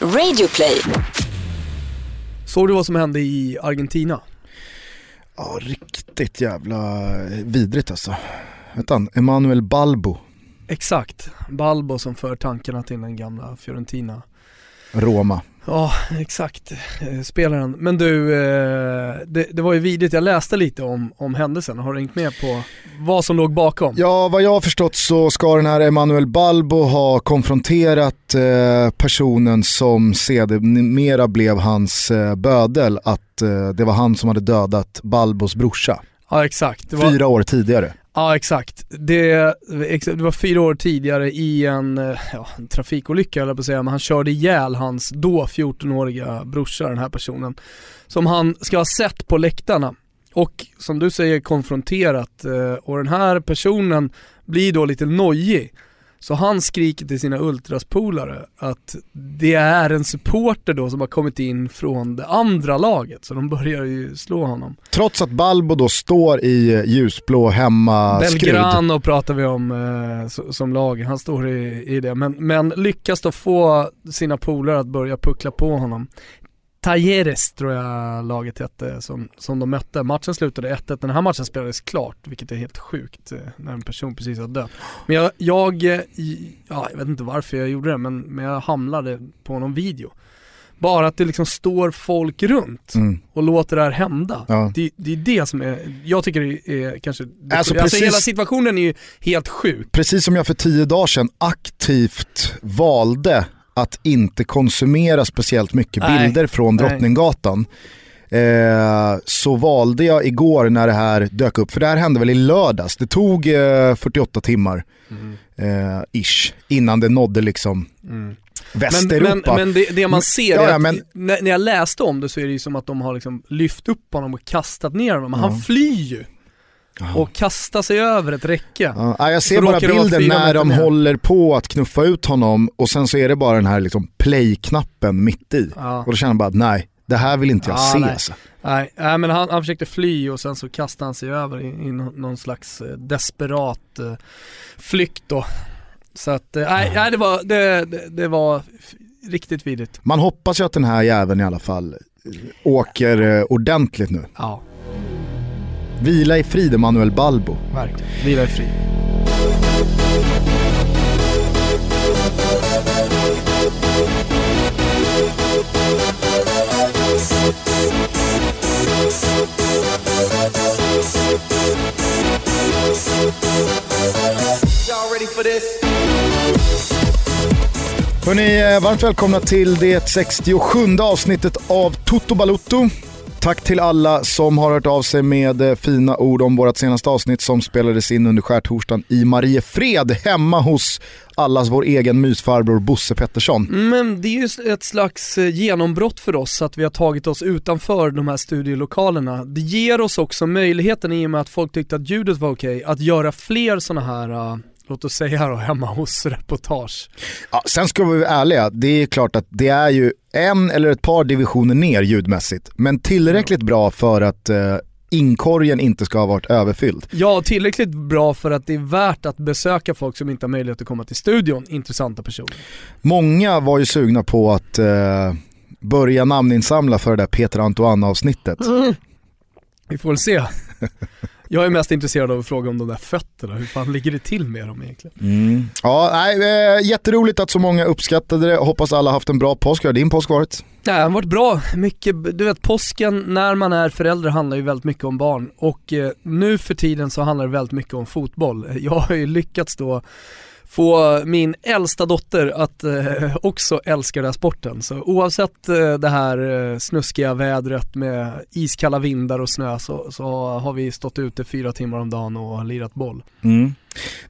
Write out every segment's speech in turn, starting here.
Radioplay. Såg du vad som hände i Argentina? Ja, riktigt jävla vidrigt alltså. Han, Emanuel Balbo, Exakt, Balbo som för tankarna till den gamla Fiorentina. Roma. Ja, exakt, eh, spelaren. Men du, eh, det, det var ju vidrigt. Jag läste lite om, om händelsen. Har du hängt med på vad som låg bakom? Ja, vad jag har förstått så ska den här Emanuel Balbo ha konfronterat eh, personen som sedermera blev hans bödel, att det var han som hade dödat Balbos brorsa. Ja, exakt. Var, Fyra år tidigare. Ja exakt. Det, det var fyra år tidigare i en, eh, ja, en trafikolycka eller på att säga, men han körde ihjäl hans då 14-åriga brorsa, den här personen. Som han ska ha sett på läktarna. Och som du säger konfronterat. Eh, och den här personen blir då lite nojig. Så han skriker till sina ultraspolare att det är en supporter då som har kommit in från det andra laget. Så de börjar ju slå honom. Trots att Balbo då står i ljusblå hemma Belgrano pratar vi om eh, som lag, han står i, i det. Men, men lyckas då få sina polare att börja puckla på honom. Talleres tror jag laget hette som, som de mötte. Matchen slutade 1-1, den här matchen spelades klart, vilket är helt sjukt eh, när en person precis har dött. Men jag, jag, eh, ja, jag vet inte varför jag gjorde det, men, men jag hamnade på någon video. Bara att det liksom står folk runt Mm. och låter det här hända. Ja. Det, det är det som är, jag tycker det är kanske, det, Alltså, alltså, precis- hela situationen är ju helt sjuk. Precis som jag för tio dagar sedan aktivt valde att inte konsumera speciellt mycket Nej. bilder från. Drottninggatan. Eh, så valde jag igår när det här dök upp, för det här hände väl i lördags, det tog eh, 48 timmar eh, ish innan det nådde liksom Men, Västeuropa. men, men det, det man ser Ja, är att, men- när, jag läste om det så är det ju som att de har liksom lyft upp honom och kastat ner honom. Men. Han flyr ju och kastar sig över ett räcke. Ja, jag ser bara bilden när de ner. håller på att knuffa ut honom och sen så är det bara den här liksom play-knappen mitt i. Ja. Och då känner jag bara att nej, det här vill inte jag Ja, se. nej. Alltså. Nej, nej men han, han försökte fly och sen så kastade han sig över i, i nå- någon slags eh, desperat eh, flykt då. Så att, eh, nej, nej det var, det, det, det var riktigt vidrigt. Man hoppas ju att den här jäveln i alla fall åker ordentligt nu. Ja, Vila i frid Emanuel Balbo. verkligen. Vila i frid. Hörni, eh, varmt välkomna till det 67 avsnittet av Toto Balutto. Tack till alla som har hört av sig med eh, fina ord om vårt senaste avsnitt som spelades in under skärtorsdagen i Mariefred hemma hos allas vår egen mysfarbror Bosse Pettersson. Men det är ju ett slags eh, genombrott för oss att vi har tagit oss utanför de här studiolokalerna. Det ger oss också möjligheten i och med att folk tyckte att ljudet var okej, att göra fler sådana här, eh, låt oss säga då, hemma hos reportage. Ja, sen ska vi vara ärliga, det är klart att det är ju en eller ett par divisioner ner ljudmässigt, men tillräckligt bra för att eh, inkorgen inte ska ha varit överfylld. Ja, tillräckligt bra för att det är värt att besöka folk som inte har möjlighet att komma till studion, intressanta personer. Många var ju sugna på att eh, börja namninsamla för det där Peter Antoine avsnittet. Vi får väl se. Jag är mest intresserad av att fråga om de där fötterna, hur fan ligger det till med dem egentligen? Ja, nej, eh, jätteroligt att så många uppskattade det, hoppas alla haft en bra påsk. Hur har din påsk varit? Nej, det har varit bra. Mycket, du vet påsken när man är förälder handlar ju väldigt mycket om barn och eh, nu för tiden så handlar det väldigt mycket om fotboll. Jag har ju lyckats då få min äldsta dotter att eh, också älska den här sporten. Så oavsett eh, det här eh, snuskiga vädret med iskalla vindar och snö så, så har vi stått ute fyra timmar om dagen och lirat boll.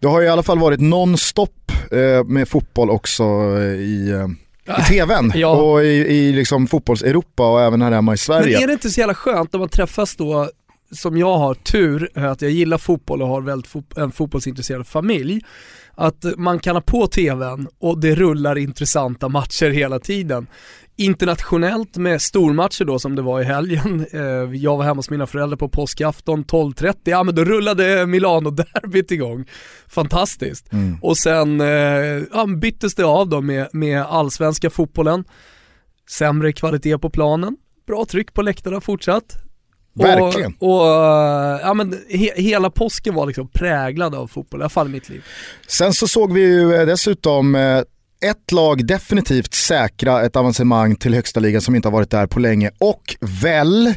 Det har ju i alla fall varit non-stop eh, med fotboll också eh, i, eh, i tvn Ja. och i, i liksom fotbolls-Europa och även här hemma i Sverige. Men är det inte så jävla skönt när man träffas då, som jag har tur, att jag gillar fotboll och har väldigt fot- en fotbollsintresserad familj, att man kan ha på tvn och det rullar intressanta matcher hela tiden. Internationellt med stormatcher då som det var i helgen. Eh, Jag var hemma hos mina föräldrar på påskafton 12.30, ja men då rullade Milano-derbyt igång. Fantastiskt. Mm. Och sen eh, ja, byttes det av då med, med allsvenska fotbollen. sämre kvalitet på planen, bra tryck på läktarna fortsatt. Verkligen. Och, och ja, men he, hela påsken var liksom präglad av fotboll, i alla fall i mitt liv. Sen så såg vi ju eh, dessutom eh, ett lag definitivt säkra ett avancemang till högsta ligan som inte har varit där på länge och väl Eh,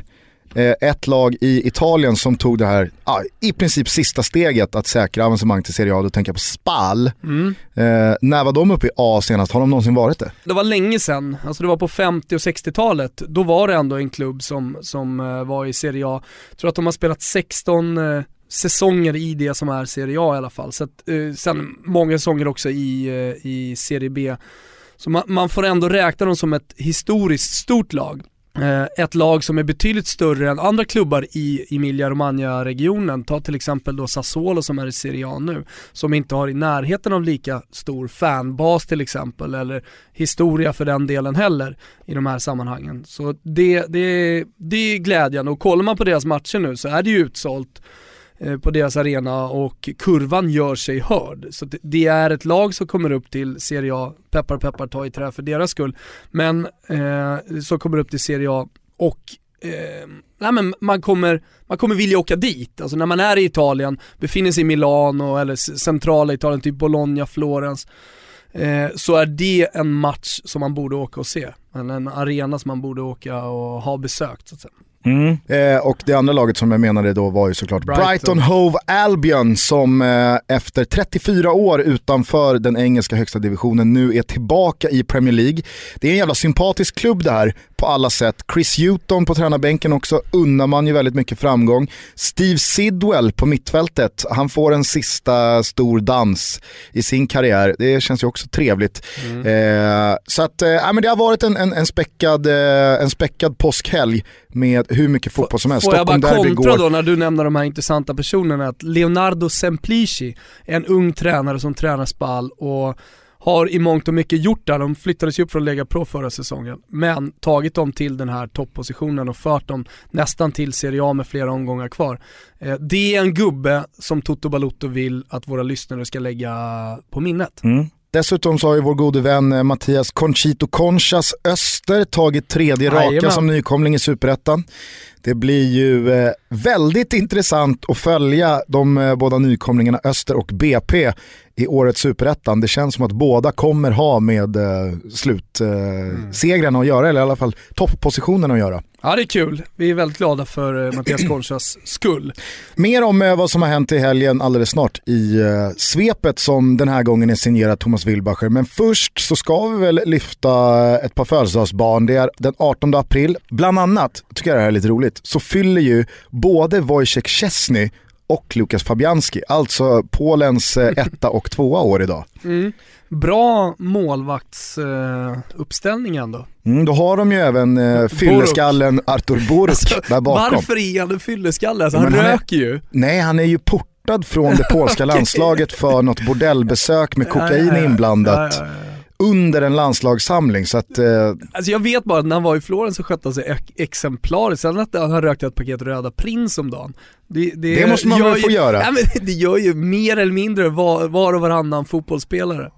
ett lag i Italien som tog det här, i princip sista steget att säkra avancemang till Serie A, då tänker jag på Spal. Mm. Eh, när var de uppe i A senast? Har de någonsin varit det? Det var länge sedan, alltså det var på 50 och 60-talet. Då var det ändå en klubb som, som uh, var i Serie A. Jag tror att de har spelat 16 uh, säsonger i det som är Serie A i alla fall. Så att, uh, sen många säsonger också i, i Serie B. Så man, man, får ändå räkna dem som ett historiskt stort lag. Eh, ett lag som är betydligt större än andra klubbar i Emilia-Romagna-regionen. Ta till exempel då Sassuolo som är i Serie A nu, som inte har i närheten av lika stor fanbas till exempel, eller historia för den delen heller i de här sammanhangen. Så det, det, det är glädjande och kollar man på deras matcher nu så är det ju utsålt Eh, på deras arena och kurvan gör sig hörd. Så det är ett lag som kommer upp till Serie A, peppar peppar ta i trä för deras skull, men eh, som kommer upp till Serie A och eh, nej men man, kommer, man kommer vilja åka dit. Alltså när man är i Italien, befinner sig i Milano eller centrala Italien, typ Bologna, Florens, eh, så är det en match som man borde åka och se. En arena som man borde åka och ha besökt så att säga. Mm. Eh, och det andra laget som jag menade då var ju såklart Brighton, Brighton Hove Albion som eh, efter 34 år utanför den engelska högsta divisionen nu är tillbaka i Premier League. Det är en jävla sympatisk klubb det här på alla sätt. Chris Hewton på tränarbänken också unnar man ju väldigt mycket framgång. Steve Sidwell på mittfältet, han får en sista stor dans i sin karriär. Det känns ju också trevligt. Mm. Eh, så att, eh, men det har varit en, en, en, späckad, eh, en späckad påskhelg med hur mycket fotboll som helst. Får jag bara kontra då när du nämner de här intressanta personerna att Leonardo Semplici är en ung tränare som tränar Spal och har i mångt och mycket gjort det. De flyttades ju upp från Lega Pro förra säsongen, men tagit dem till den här toppositionen och fört dem nästan till Serie A med flera omgångar kvar. Eh, det är en gubbe som Toto Balotto vill att våra lyssnare ska lägga på minnet. Mm. Dessutom så har ju vår gode vän eh, Mattias Conchito Conchas Öster tagit tredje raka Jajamän. som nykomling i Superettan. Det blir ju eh, väldigt intressant att följa de eh, båda nykomlingarna Öster och BP i årets Superettan. Det känns som att båda kommer ha med eh, slutsegrarna eh, mm. att göra, eller i alla fall toppositionen att göra. Ja det är kul, vi är väldigt glada för eh, Mattias Conchas skull. Mer om eh, vad som har hänt i helgen alldeles snart i eh, svepet som den här gången är signerat Thomas Wilbacher. Men först så ska vi väl lyfta ett par födelsedagsbarn. Det är den 18 april, bland annat, tycker jag det här är lite roligt, så fyller ju både Wojciech Szczesny och Lukas Fabianski, alltså Polens eh, etta och tvåa år idag. Mm. Bra målvaktsuppställning ändå. Mm, då har de ju även uh, fylleskallen Artur Burk alltså, där bakom. Varför är han en fylleskalle? Alltså, han, han röker är, ju. Nej, han är ju portad från det polska landslaget för något bordellbesök med kokain inblandat. Ja, ja, ja, under en landslagssamling. Så att, eh... alltså jag vet bara att när han var i Florens så skötte han sig exemplariskt. Sen att han rökte ett paket Röda Prins om dagen. Det, det, det måste man väl få göra? Ja, men det gör ju mer eller mindre var, var och varannan fotbollsspelare.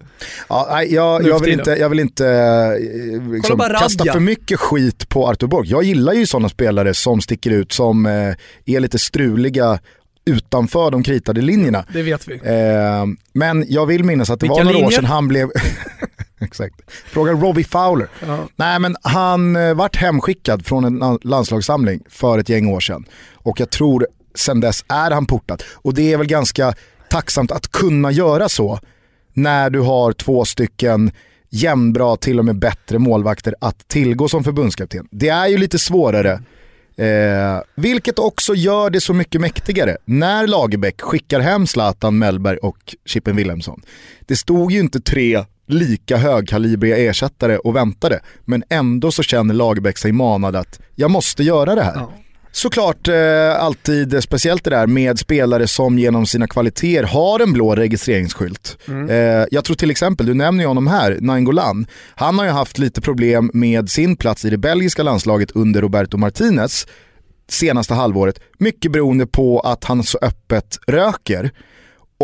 Ja, nej, jag, jag, vill inte, jag vill inte eh, liksom, kasta för mycket skit på Artur Borg. Jag gillar ju sådana spelare som sticker ut, som eh, är lite struliga utanför de kritade linjerna. Det vet vi. Eh, men jag vill minnas att det Vilka var några linjer? år sedan han blev... Exakt. Fråga Robbie Fowler. Ja. Nej men han eh, vart hemskickad från en landslagssamling för ett gäng år sedan. Och jag tror sen dess är han portad. Och det är väl ganska tacksamt att kunna göra så när du har två stycken jämnbra, till och med bättre målvakter att tillgå som förbundskapten. Det är ju lite svårare Eh, vilket också gör det så mycket mäktigare. När Lagerbäck skickar hem Zlatan, Mellberg och Chippen Wilhelmsson. Det stod ju inte tre lika högkalibriga ersättare och väntade. Men ändå så känner Lagerbäck sig manad att jag måste göra det här. Ja. Såklart eh, alltid speciellt det där med spelare som genom sina kvaliteter har en blå registreringsskylt. Mm. Eh, jag tror till exempel, du nämner ju honom här, Nainggolan. Han har ju haft lite problem med sin plats i det belgiska landslaget under Roberto Martinez senaste halvåret. Mycket beroende på att han så öppet röker.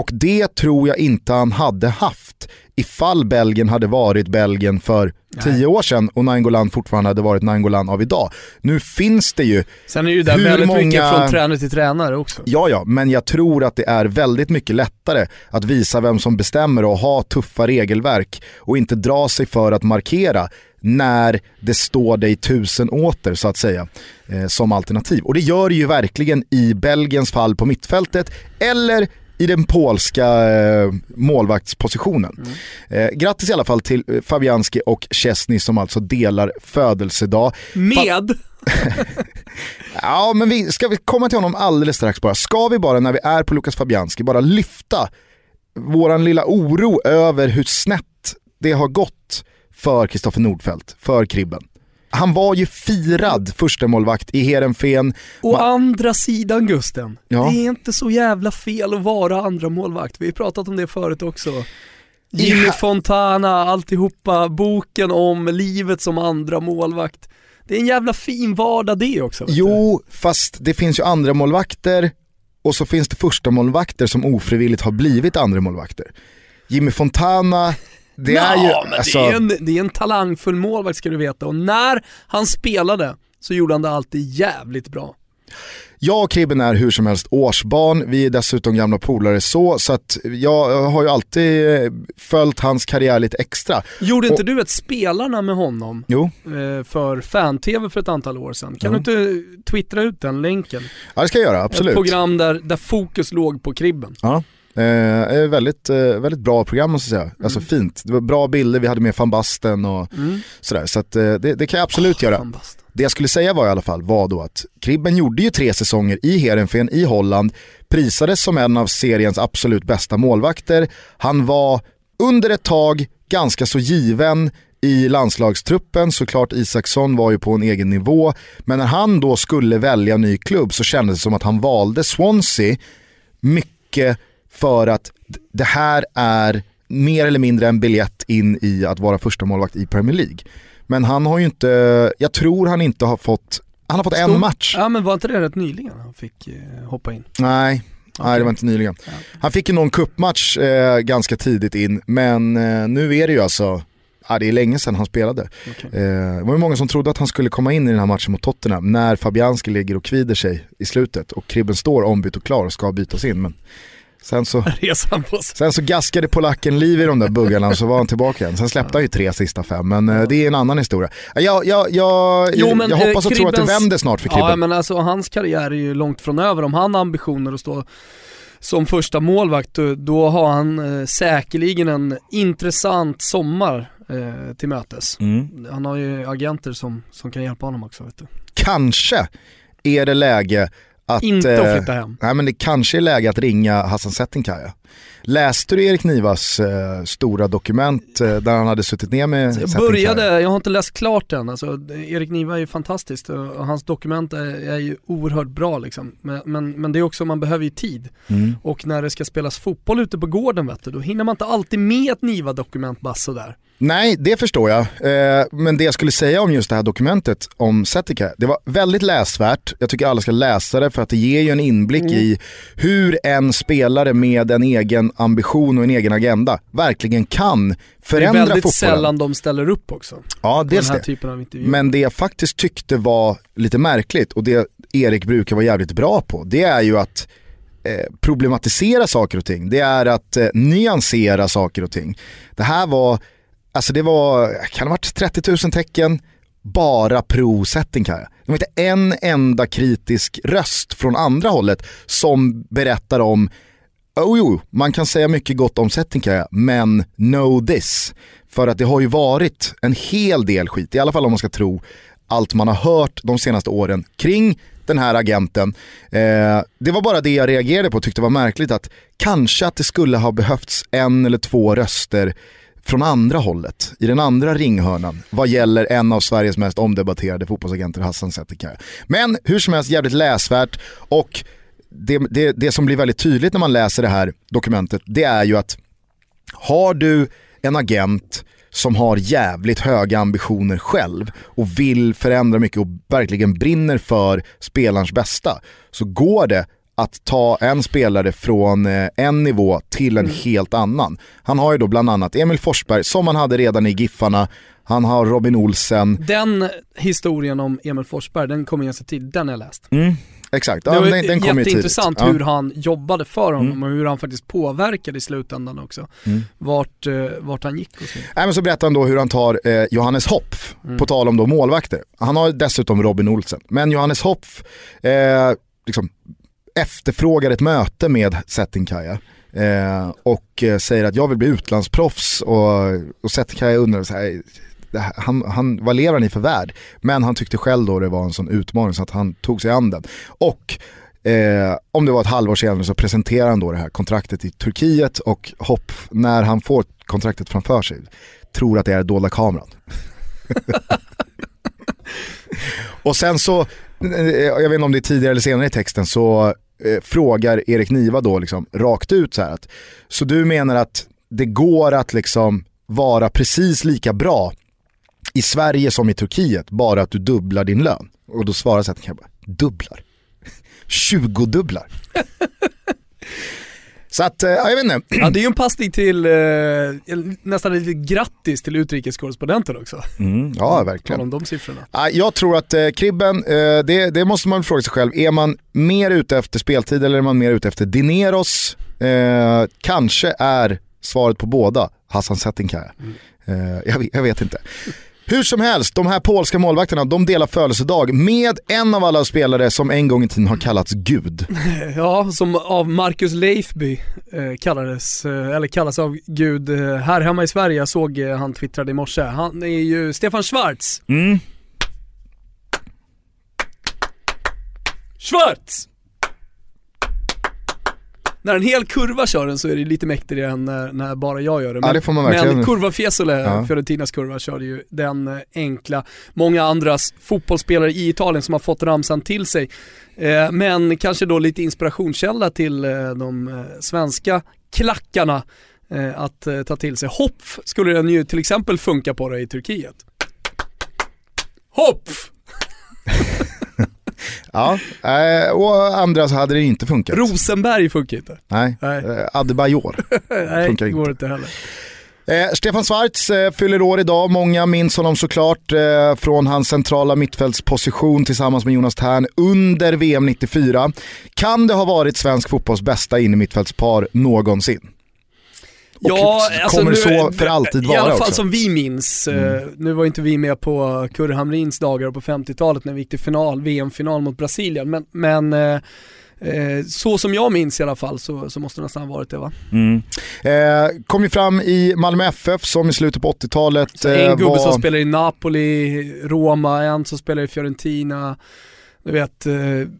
Och det tror jag inte han hade haft ifall Belgien hade varit Belgien för Nej. tio år sedan och Nainggolan fortfarande hade varit Nainggolan av idag. Nu finns det ju Sen är det ju där väldigt många... mycket från tränare till tränare också. Ja, ja, men jag tror att det är väldigt mycket lättare att visa vem som bestämmer och ha tuffa regelverk och inte dra sig för att markera när det står dig tusen åter så att säga eh, som alternativ. Och det gör det ju verkligen i Belgiens fall på mittfältet eller i den polska eh, målvaktspositionen. Mm. Eh, grattis i alla fall till eh, Fabianski och Chesney som alltså delar födelsedag. Med? ja men vi ska vi komma till honom alldeles strax bara. Ska vi bara när vi är på Lukas Fabianski bara lyfta våran lilla oro över hur snett det har gått för Kristoffer Nordfeldt, för Kribben. Han var ju firad första målvakt i Heerenveen. Å Man... andra sidan Gusten, ja. det är inte så jävla fel att vara andra målvakt. Vi har pratat om det förut också. Jimmy ja. Fontana, alltihopa, boken om livet som andra målvakt. Det är en jävla fin vardag det också. Jo, du? fast det finns ju andra målvakter och så finns det första målvakter som ofrivilligt har blivit andra målvakter. Jimmy Fontana det är ju... Alltså... det, är en, det är en talangfull målvakt ska du veta och när han spelade så gjorde han det alltid jävligt bra. Jag och Kribben är hur som helst årsbarn, vi är dessutom gamla polare så, så att jag har ju alltid eh, följt hans karriär lite extra. Gjorde inte och... du ett Spelarna med honom? Jo. Eh, för fan-tv för ett antal år sedan. Kan jo. du inte twittra ut den länken? Ja det ska jag göra, absolut. Ett program där, där fokus låg på Kribben. Ja. Eh, väldigt, eh, väldigt bra program måste jag säga. Alltså mm. fint. Det var bra bilder, vi hade med van Basten och mm. sådär. Så att, eh, det, det, kan jag absolut oh, göra. Det jag skulle säga var i alla fall var då att Kribben gjorde ju tre säsonger i Heerenveen i Holland, prisades som en av seriens absolut bästa målvakter. Han var under ett tag ganska så given i landslagstruppen, såklart Isaksson var ju på en egen nivå, men när han då skulle välja ny klubb så kändes det som att han valde Swansea mycket för att det här är mer eller mindre en biljett in i att vara första målvakt i Premier League. Men han har ju inte, jag tror han inte har fått, han har fått Stor, en match. Ja men var inte det rätt nyligen han fick eh, hoppa in? Nej, Okay. Nej det var inte nyligen. Han fick ju någon kuppmatch eh, ganska tidigt in, men eh, nu är det ju alltså, ja, det är länge sedan han spelade. Okay. Eh, det var ju många som trodde att han skulle komma in i den här matchen mot Tottenham när Fabianski ligger och kvider sig i slutet och Kribben står ombytt och klar och ska bytas in. Men Sen så, sen så gaskade polacken liv i de där buggarna och så var han tillbaka igen. Sen släppte han ju tre sista fem, men eh, det är en annan historia. Jag, jag, jag, jo, jag hoppas och tror att det vänder snart för Kribben. Ja men alltså hans karriär är ju långt från över. Om han har ambitioner att stå som första målvakt, då har han eh, säkerligen en intressant sommar eh, till mötes. Mm. Han har ju agenter som, som kan hjälpa honom också vet du. Kanske är det läge att, inte att flytta hem. Eh, nej men det kanske är läge att ringa Hassan Settinkaya. Läste du Erik Nivas eh, stora dokument eh, där han hade suttit ner med Jag började, jag har inte läst klart den. Alltså, Erik Niva är ju fantastiskt och hans dokument är, är ju oerhört bra liksom. Men, men, men, det är också, man behöver ju tid. Mm. Och när det ska spelas fotboll ute på gården vet du, då hinner man inte alltid med ett Niva-dokument bara sådär. Nej, det förstår jag. Eh, men det jag skulle säga om just det här dokumentet om Setika, det var väldigt läsvärt. Jag tycker alla ska läsa det för att det ger ju en inblick mm. i hur en spelare med en egen ambition och en egen agenda verkligen kan förändra fotbollen. Det är väldigt fotbollen. sällan de ställer upp också. Ja, dels den här det. Typen av Men det jag faktiskt tyckte var lite märkligt och det Erik brukar vara jävligt bra på, det är ju att eh, problematisera saker och ting. Det är att eh, nyansera saker och ting. Det här var Alltså det var, kan ha varit 30 000 tecken, bara pro-setting kan jag. Det var inte en enda kritisk röst från andra hållet som berättar om, oh jo, man kan säga mycket gott om setting kan jag, men know this. För att det har ju varit en hel del skit, i alla fall om man ska tro allt man har hört de senaste åren kring den här agenten. Eh, det var bara det jag reagerade på och tyckte var märkligt att kanske att det skulle ha behövts en eller två röster från andra hållet, i den andra ringhörnan, vad gäller en av Sveriges mest omdebatterade fotbollsagenter, Hassan Settekaya. Men hur som helst jävligt läsvärt och det, det, det som blir väldigt tydligt när man läser det här dokumentet, det är ju att har du en agent som har jävligt höga ambitioner själv och vill förändra mycket och verkligen brinner för spelarens bästa så går det att ta en spelare från eh, en nivå till en Mm. helt annan. Han har ju då bland annat Emil Forsberg som han hade redan i Giffarna, han har Robin Olsen. Den historien om Emil Forsberg, den kom ganska tidigt, den har jag läst. Mm, exakt, Det ja, var den, den kom ju tidigt. jätteintressant hur han jobbade för honom Mm. och hur han faktiskt påverkade i slutändan också. Mm. Vart, eh, vart han gick och så. Nej, men så berättar han då hur han tar eh, Johannes Hopf, Mm. på tal om då målvakter. Han har dessutom Robin Olsen. Men Johannes Hopf eh, liksom, efterfrågar ett möte med Settinkaja. Eh, och eh, säger att jag vill bli utlandsproffs och, och Settinkaja undrar så här, han, han, vad lever han i för värld? Men han tyckte själv då det var en sån utmaning så att han tog sig an den. Och eh, om det var ett halvår senare så presenterar han då det här kontraktet i Turkiet och hopp, när han får kontraktet framför sig, tror att det är dolda kameran. och sen så, jag vet inte om det är tidigare eller senare i texten, så eh, frågar Erik Niva då liksom rakt ut så här att, så du menar att det går att liksom vara precis lika bra i Sverige som i Turkiet, bara att du dubblar din lön? Och då svarar Zetterberg bara, dubblar? 20 dubblar. Så att, eh, ja, jag vet inte. Ja det är ju en passning till, eh, nästan lite grattis till utrikeskorrespondenten också. Mm, ja, verkligen. om de siffrorna. Ja, Jag tror att eh, Kribben, eh, det, det måste man fråga sig själv, är man mer ute efter speltid eller är man mer ute efter Dineros? Eh, kanske är svaret på båda Hassan Settinkaya. Eh, jag, jag vet inte. Hur som helst, de här polska målvakterna de delar födelsedag med en av alla spelare som en gång i tiden har kallats Gud. Ja, som av Marcus Leifby eh, kallades, eh, eller kallas av Gud eh, här hemma i Sverige. Jag såg eh, han twittrade i morse. Han är ju Stefan Schwarz. Mm. Schwarz! När en hel kurva kör den så är det lite mäktigare än när, när bara jag gör det. Ja, det får man verkligen- Men Kurva Fiesole, Ja. Fiorentinas kurva, körde ju den eh, enkla. Många andras fotbollsspelare i Italien som har fått ramsan till sig. Eh, men kanske då lite inspirationskälla till eh, de eh, svenska klackarna eh, att eh, ta till sig. Hopf skulle den ju till exempel funka på det i Turkiet. Hopf! Ja, eh, och andra så hade det inte funkat. Rosenberg funkar inte. Nej, Nej. eh, Adebayor. Nej, Funkar det går inte. inte heller. Eh, Stefan Schwarz eh, fyller år idag, många minns honom såklart eh, från hans centrala mittfältsposition tillsammans med Jonas Tern under VM 94. Kan det ha varit svensk fotbolls bästa in i mittfältspar någonsin? Och kommer så för alltid I vara alla fall också. som vi minns. eh, Nu var inte vi med på Kurre Hamrins dagar på 50-talet när vi gick till final, VM-final mot Brasilien. Men, men eh, eh, så som jag minns i alla fall så, så måste det nästan ha varit det va? Eh, kom ju fram i Malmö FF som i slutet på 80-talet Så en eh, gubbe var... som spelar i Napoli, Roma, en som spelar i Fiorentina. Du vet eh,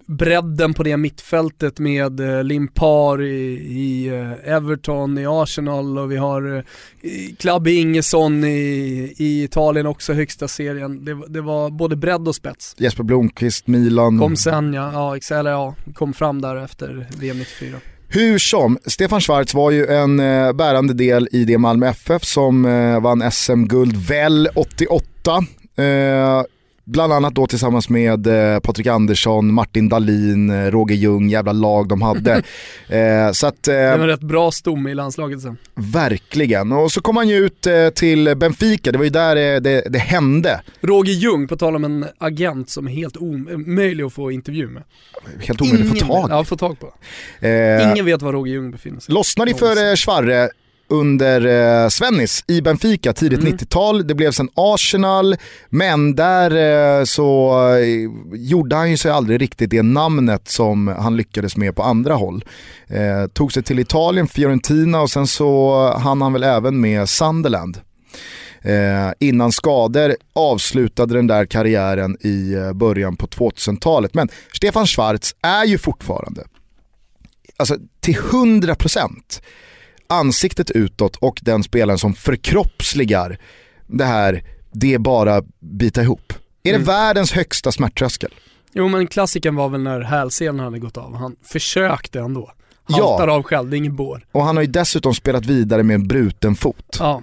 bredden på det mittfältet med eh, Limpar i, i eh, Everton, i Arsenal och vi har Clubby Ingesson i, i Italien också, högsta serien. Det, var- det var både bredd och spets. Jesper Blomqvist, Milan. Kom sen ja, ja, eller ja, kom fram där efter VM 94. Hur som, Stefan Schwarz var ju en bärande del i det Malmö FF som vann SM-guld väl 88. Eh, bland annat då tillsammans med eh, Patrik Andersson, Martin Dahlin, eh, Roger Ljung, jävla lag de hade. eh, så att, Det var eh, en rätt bra stomme i landslaget sen. verkligen. Och så kom han ju ut eh, till Benfica, det var ju där eh, det, det hände. Roger Ljung, på tal om en agent som är helt omöjlig att få intervju med. Helt omöjligt att få tag i. Ja, få tag på. Eh, Ingen vet var Roger Ljung befinner sig. Lossnade för eh, Schwarre under eh, Svennis i Benfica tidigt Mm. 90-tal. Det blev sen Arsenal, men där eh, så eh, gjorde han ju sig aldrig riktigt det namnet som han lyckades med på andra håll. Eh, tog sig till Italien, Fiorentina och sen så hann han väl även med Sunderland. Eh, innan skador avslutade den där karriären i eh, början på 2000-talet. Men Stefan Schwarz är ju fortfarande, alltså till 100% ansiktet utåt och den spelaren som förkroppsligar det här, det är bara bita ihop. Är det Mm. världens högsta smärttröskel? Jo men klassiken var väl när hälsenan hade gått av. Han försökte ändå. Ja. Haltar av själv, det är ingen bår. Och han har ju dessutom spelat vidare med en bruten fot. Ja.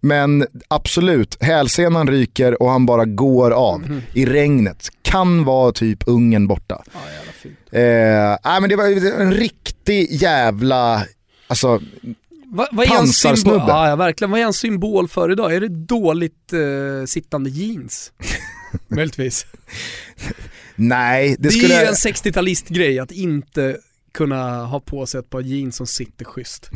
Men absolut, hälsenan ryker och han bara går av Mhm. i regnet. Kan vara typ Ungern borta. Ja, jävla fint. Eh, nej, men det var en riktig jävla, alltså Va, vad är en symbol? Ja, ja, verkligen. Vad är en symbol för idag? Är det dåligt eh, sittande jeans? Möjligtvis. nej. Det, Det, skulle... är ju en 60-talistgrej att inte kunna ha på sig ett par jeans som sitter schysst.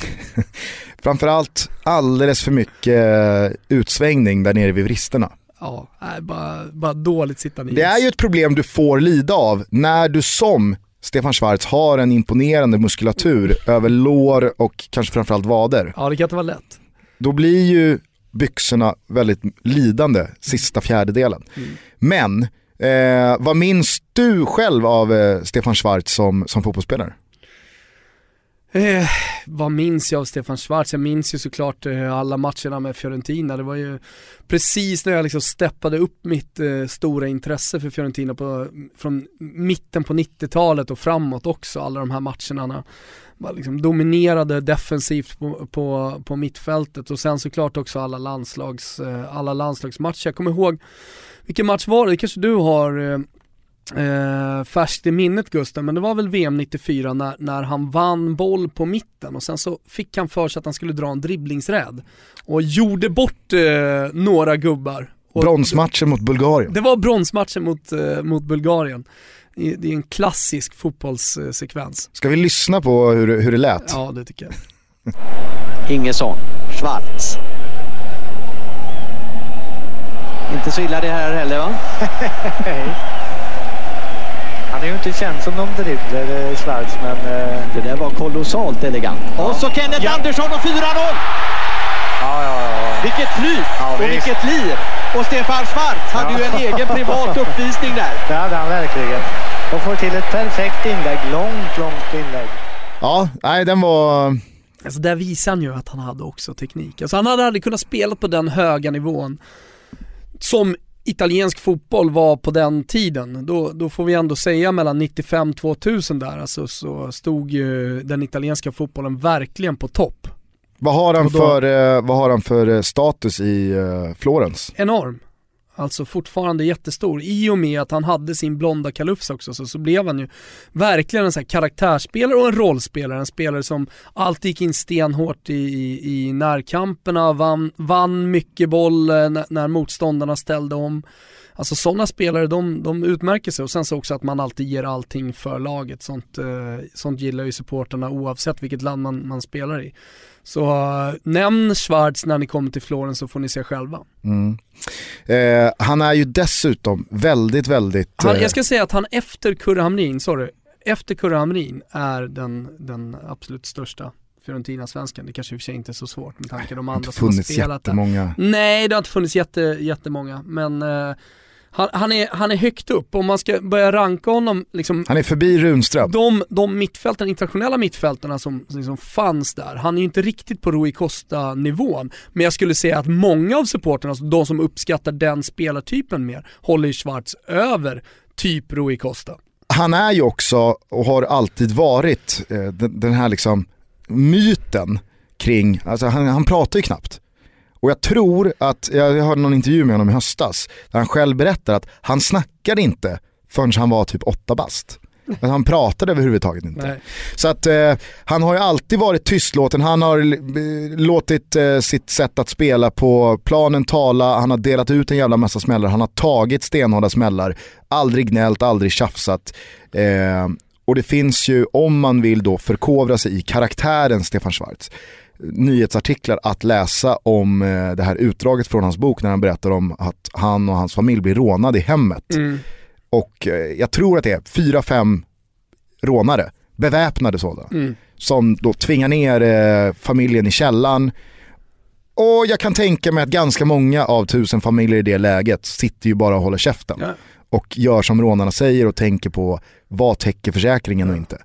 Framförallt alldeles för mycket eh, utsvängning där nere vid vristerna. Ja, nej, bara, bara dåligt sittande Det jeans. är ju ett problem du får lida av när du som Stefan Schwarz har en imponerande muskulatur över lår och kanske framförallt vader. Ja, det kan inte vara lätt. Då blir ju byxorna väldigt lidande sista fjärdedelen. Mm. Men eh, vad minns du själv av eh, Stefan Schwarz som, som fotbollsspelare? Eh, vad minns jag av Stefan Schwarz? Jag minns ju såklart eh, alla matcherna med Fiorentina. Det var ju precis när jag liksom steppade upp mitt eh, stora intresse för Fiorentina på, från mitten på 90-talet och framåt också. Alla de här matcherna. man liksom dominerade defensivt på, på, på mittfältet och sen såklart också alla, landslags, eh, alla landslagsmatcher. Jag kommer ihåg, vilken match var det? Det kanske du har eh, eh, färskt i minnet Gusten, men det var väl VM 94 när, när han vann boll på mitten och sen så fick han för sig att han skulle dra en dribblingsräd och gjorde bort eh, några gubbar. Och Bronsmatchen mot Bulgarien. Det var bronsmatchen mot, eh, mot Bulgarien. Det är det är en klassisk fotbollssekvens. Ska vi lyssna på hur, hur det lät? Ja, det tycker jag. Ingesson, Schwarz. Inte så illa det här heller va? Han är ju inte känd som någon dribbler, eh, Schwarz, men... eh, Det där var kolossalt elegant. Och så Kenneth Ja. Andersson och 4-0! Ja, ja, ja. Vilket flyt Ja, och visst. vilket lir! Och Stefan Schwarz hade Ja. ju en egen privat uppvisning där. Det hade han verkligen. Och får till ett perfekt inlägg. Långt, långt inlägg. Ja, nej den var... Alltså där visar han ju att han hade också teknik. Alltså han hade aldrig kunnat spela på den höga nivån som italiensk fotboll var på den tiden. Då, då får vi ändå säga mellan 95-2000 där, alltså så stod ju den italienska fotbollen verkligen på topp. Vad har han, då- för, eh, vad har han för eh, status i eh, Florens? Enorm. Alltså fortfarande jättestor. I och med att han hade sin blonda kalufs också så, så blev han ju verkligen en sån här karaktärsspelare och en rollspelare. En spelare som alltid gick in stenhårt i, i, i närkamperna, vann, vann mycket boll när, när motståndarna ställde om. Alltså sådana spelare de, de utmärker sig och sen så också att man alltid ger allting för laget. Sånt, eh, sånt gillar ju supporterna oavsett vilket land man, man spelar i. Så eh, nämn Schwarz när ni kommer till Florens så får ni se själva. Mm. Eh, han är ju dessutom väldigt, väldigt... Han, eh, jag ska säga att han efter Kurre Hamrin, sorry, efter Kurre Hamrin är den, den absolut största Fiorentina-svensken. Det kanske i och för sig inte är så svårt med tanke på de det har andra inte som har funnits spelat där. jättemånga. Nej, det har inte funnits jätte, jättemånga, men eh, han, han, är, han är högt upp. Om man ska börja ranka honom, liksom, Han är förbi Runström. de, de mittfälten, internationella mittfältarna som, som liksom fanns där, han är ju inte riktigt på Rui Costa-nivån. Men jag skulle säga att många av supporterna, alltså de som uppskattar den spelartypen mer, håller ju Schwarz över typ Rui Costa. Han är ju också, och har alltid varit, eh, den, den här liksom myten kring, alltså han, han pratar ju knappt. Och jag tror att, jag hörde någon intervju med honom i höstas, där han själv berättar att han snackade inte förrän han var typ åtta bast. Att han pratade överhuvudtaget inte. Nej. Så att eh, han har ju alltid varit tystlåten, han har eh, låtit eh, sitt sätt att spela på planen tala, han har delat ut en jävla massa smällar, han har tagit stenhårda smällar, aldrig gnällt, aldrig tjafsat. Och det finns ju, om man vill då förkovra sig i karaktären Stefan Schwarz, nyhetsartiklar att läsa om eh, det här utdraget från hans bok när han berättar om att han och hans familj blir rånade i hemmet. Mm. Och eh, jag tror att det är fyra, fem rånare, beväpnade sådana, Mm. som då tvingar ner eh, familjen i källan. Och jag kan tänka mig att ganska många av tusen familjer i det läget sitter ju bara och håller käften. Ja. Och gör som rånarna säger och tänker på vad täcker försäkringen och inte.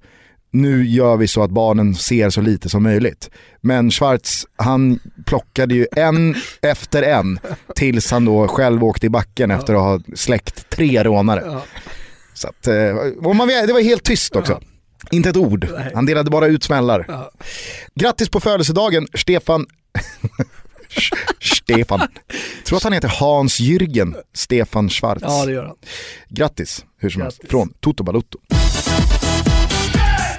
Nu gör vi så att barnen ser så lite som möjligt. Men Schwarz, han plockade ju en efter en tills han då själv åkte i backen efter att ha släckt tre rånare. Så att, eh, man, det var helt tyst också. Inte ett ord. Han delade bara ut smällar. Grattis på födelsedagen Stefan Stefan. Jag tror att han heter Hans-Jürgen Stefan Schwarz. Ja det gör han. Grattis, hur som helst, från Toto Balutto.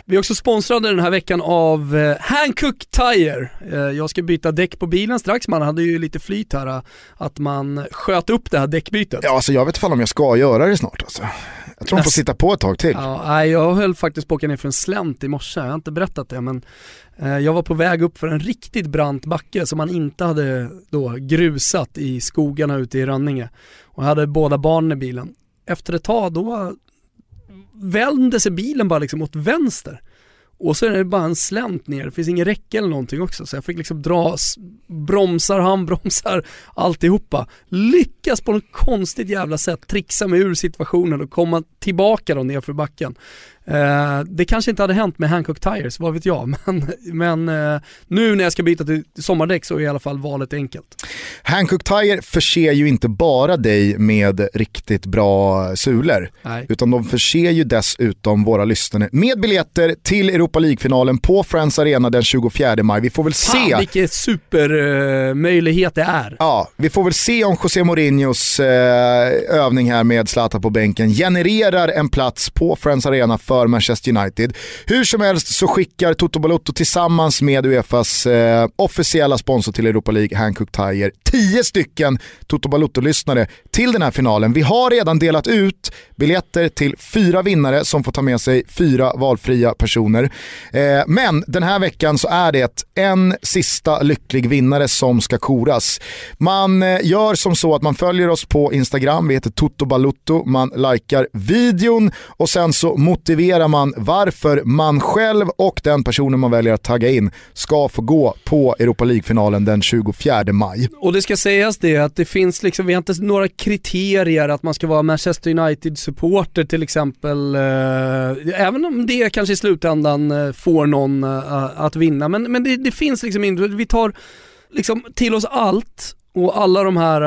Vi är också sponsrade den här veckan av eh, Hankook Tire. Eh, jag ska byta däck på bilen strax, man hade ju lite flyt här eh, att man sköt upp det här däckbytet. Ja, alltså jag vet inte om jag ska göra det snart alltså. Jag tror de får sitta på ett tag till. Ja, jag höll faktiskt på att åka ner för en slänt i morse, jag har inte berättat det men eh, jag var på väg upp för en riktigt brant backe som man inte hade då grusat i skogarna ute i Rönninge. Och jag hade båda barnen i bilen. Efter ett tag då vände sig bilen bara liksom åt vänster. Och så är det bara en slänt ner, det finns ingen räcke eller någonting också så jag fick liksom dra bromsar, handbromsar, alltihopa. Lyckas på något konstigt jävla sätt trixa mig ur situationen och komma tillbaka då nerför backen. Eh, det kanske inte hade hänt med Hancock Tires, vad vet jag, men, men eh, nu när jag ska byta till sommardäck så är i alla fall valet enkelt. Hankook Tire förser ju inte bara dig med riktigt bra sulor. Utan de förser ju dessutom våra lyssnare med biljetter till Europa League-finalen på Friends Arena den 24 maj. Vi får väl se Fan vilken supermöjlighet det är. Ja, vi får väl se om José Mourinhos eh, övning här med Zlatan på bänken genererar en plats på Friends Arena för för Manchester United. Hur som helst så skickar Toto Balotto tillsammans med Uefas eh, officiella sponsor till Europa League, Hankook Tire, tio stycken Toto Balotto-lyssnare till den här finalen. Vi har redan delat ut biljetter till fyra vinnare som får ta med sig fyra valfria personer. Eh, men den här veckan så är det en sista lycklig vinnare som ska koras. Man eh, gör som så att man följer oss på Instagram, vi heter Toto Balutto, man likar videon och sen så motiverar man varför man själv och den personen man väljer att tagga in ska få gå på Europa League-finalen den 24 maj. Och det ska sägas det att det finns liksom, vi har inte några kriterier att man ska vara Manchester United-supporter till exempel. Eh, även om det kanske i slutändan eh, får någon eh, att vinna. Men, men det, det finns liksom inte, vi tar liksom till oss allt och alla de här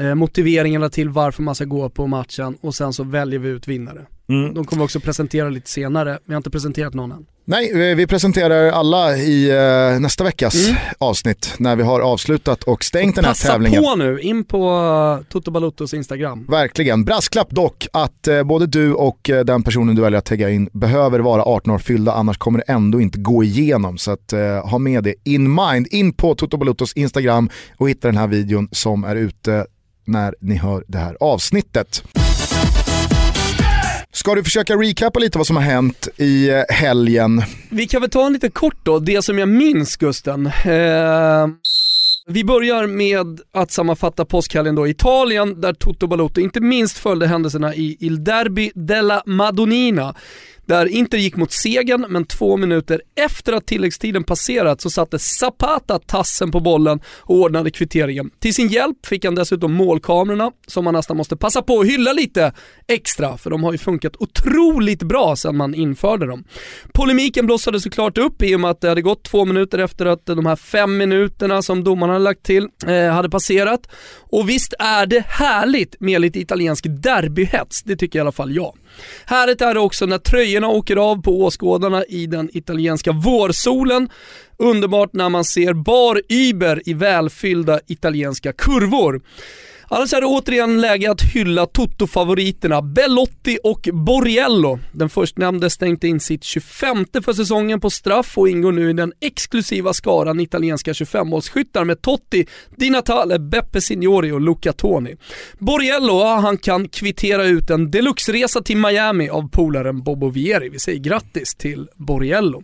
eh, motiveringarna till varför man ska gå på matchen och sen så väljer vi ut vinnare. De kommer vi också presentera lite senare, vi har inte presenterat någon än. Nej, eh, vi presenterar alla i eh, nästa veckas avsnitt när vi har avslutat och stängt den här Passa tävlingen. på nu, in på uh, Toto Balottos Instagram. Verkligen. Brasklapp dock att eh, både du och eh, den personen du väljer att tagga in behöver vara 18 år fyllda annars kommer det ändå inte gå igenom. Så att, ha med det in mind. In på Toto Baluttos Instagram och hitta den här videon som är ute när ni hör det här avsnittet. Ska du försöka recapa lite vad som har hänt i eh, helgen? Vi kan väl ta en lite kort då, det som jag minns Gusten. Eh, vi börjar med att sammanfatta påskhelgen då i Italien där Toto Balotto inte minst följde händelserna i Il Derby della Madonnina. Där Inter gick mot segern, men två minuter efter att tilläggstiden passerat så satte Zapata tassen på bollen och ordnade kvitteringen. Till sin hjälp fick han dessutom målkamerorna som man nästan måste passa på att hylla lite extra, för de har ju funkat otroligt bra sedan man införde dem. Polemiken blossade såklart upp i och med att det hade gått två minuter efter att de här fem minuterna som domarna hade lagt till eh, hade passerat. Och visst är det härligt med lite italiensk derbyhets, det tycker i alla fall jag. Härligt är det också när tröjorna åker av på åskådarna i den italienska vårsolen. Underbart när man ser bar Uber i välfyllda italienska kurvor. Alltså Annars är det återigen läge att hylla Toto-favoriterna Bellotti och Borriello. Den förstnämnde stängde in sitt 25 för säsongen på straff och ingår nu i den exklusiva skaran italienska 25-målsskyttar med Totti, Di Natale, Beppe Signori och Luca Toni. Borriello, ja, han kan kvittera ut en deluxe-resa till Miami av polaren Bobo Vieri. Vi säger grattis till Borriello.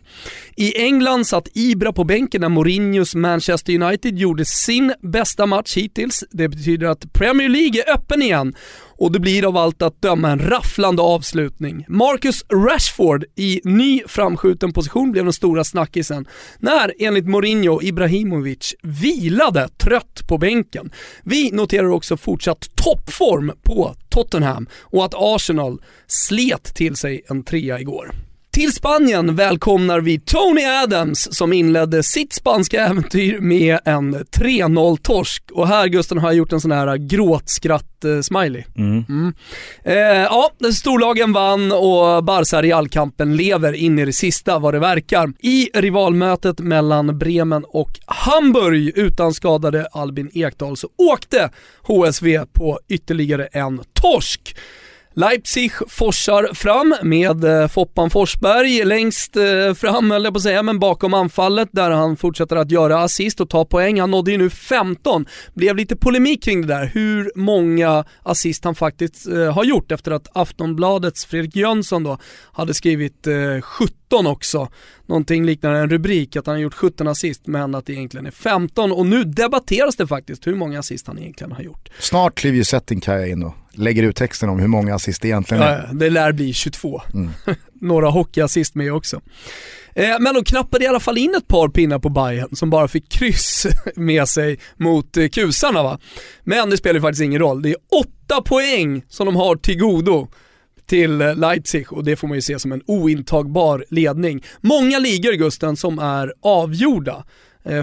I England satt Ibra på bänken när Mourinhos Manchester United gjorde sin bästa match hittills. Det betyder att Premier League är öppen igen och det blir av allt att döma en rafflande avslutning. Marcus Rashford i ny framskjuten position blev den stora snackisen när enligt Mourinho Ibrahimovic vilade trött på bänken. Vi noterar också fortsatt toppform på Tottenham och att Arsenal slet till sig en trea igår. Till Spanien välkomnar vi Tony Adams som inledde sitt spanska äventyr med en 3-0-torsk. Och här Gusten har jag gjort en sån här gråtskratt-smiley. Mm. Mm. Eh, ja, storlagen vann och Barca-Real-kampen lever in i det sista vad det verkar. I rivalmötet mellan Bremen och Hamburg utan skadade Albin Ekdal så åkte HSV på ytterligare en torsk. Leipzig forsar fram med eh, Foppan Forsberg längst eh, fram höll jag på att säga, men bakom anfallet där han fortsätter att göra assist och ta poäng. Han nådde ju nu 15. Blev lite polemik kring det där, hur många assist han faktiskt eh, har gjort efter att Aftonbladets Fredrik Jönsson då hade skrivit 17 också. Någonting liknande en rubrik att han har gjort 17 assist men att det egentligen är 15 och nu debatteras det faktiskt hur många assist han egentligen har gjort. Snart kliver ju Settingkaja in och lägger ut texten om hur många assist det egentligen är. Ja, det lär bli 22. Mm. Några hockeyassist med också. Eh, men de knappade i alla fall in ett par pinnar på Bayern som bara fick kryss med sig mot eh, kusarna va. Men det spelar ju faktiskt ingen roll. Det är åtta poäng som de har till godo till eh, Leipzig och det får man ju se som en ointagbar ledning. Många ligor Gusten som är avgjorda.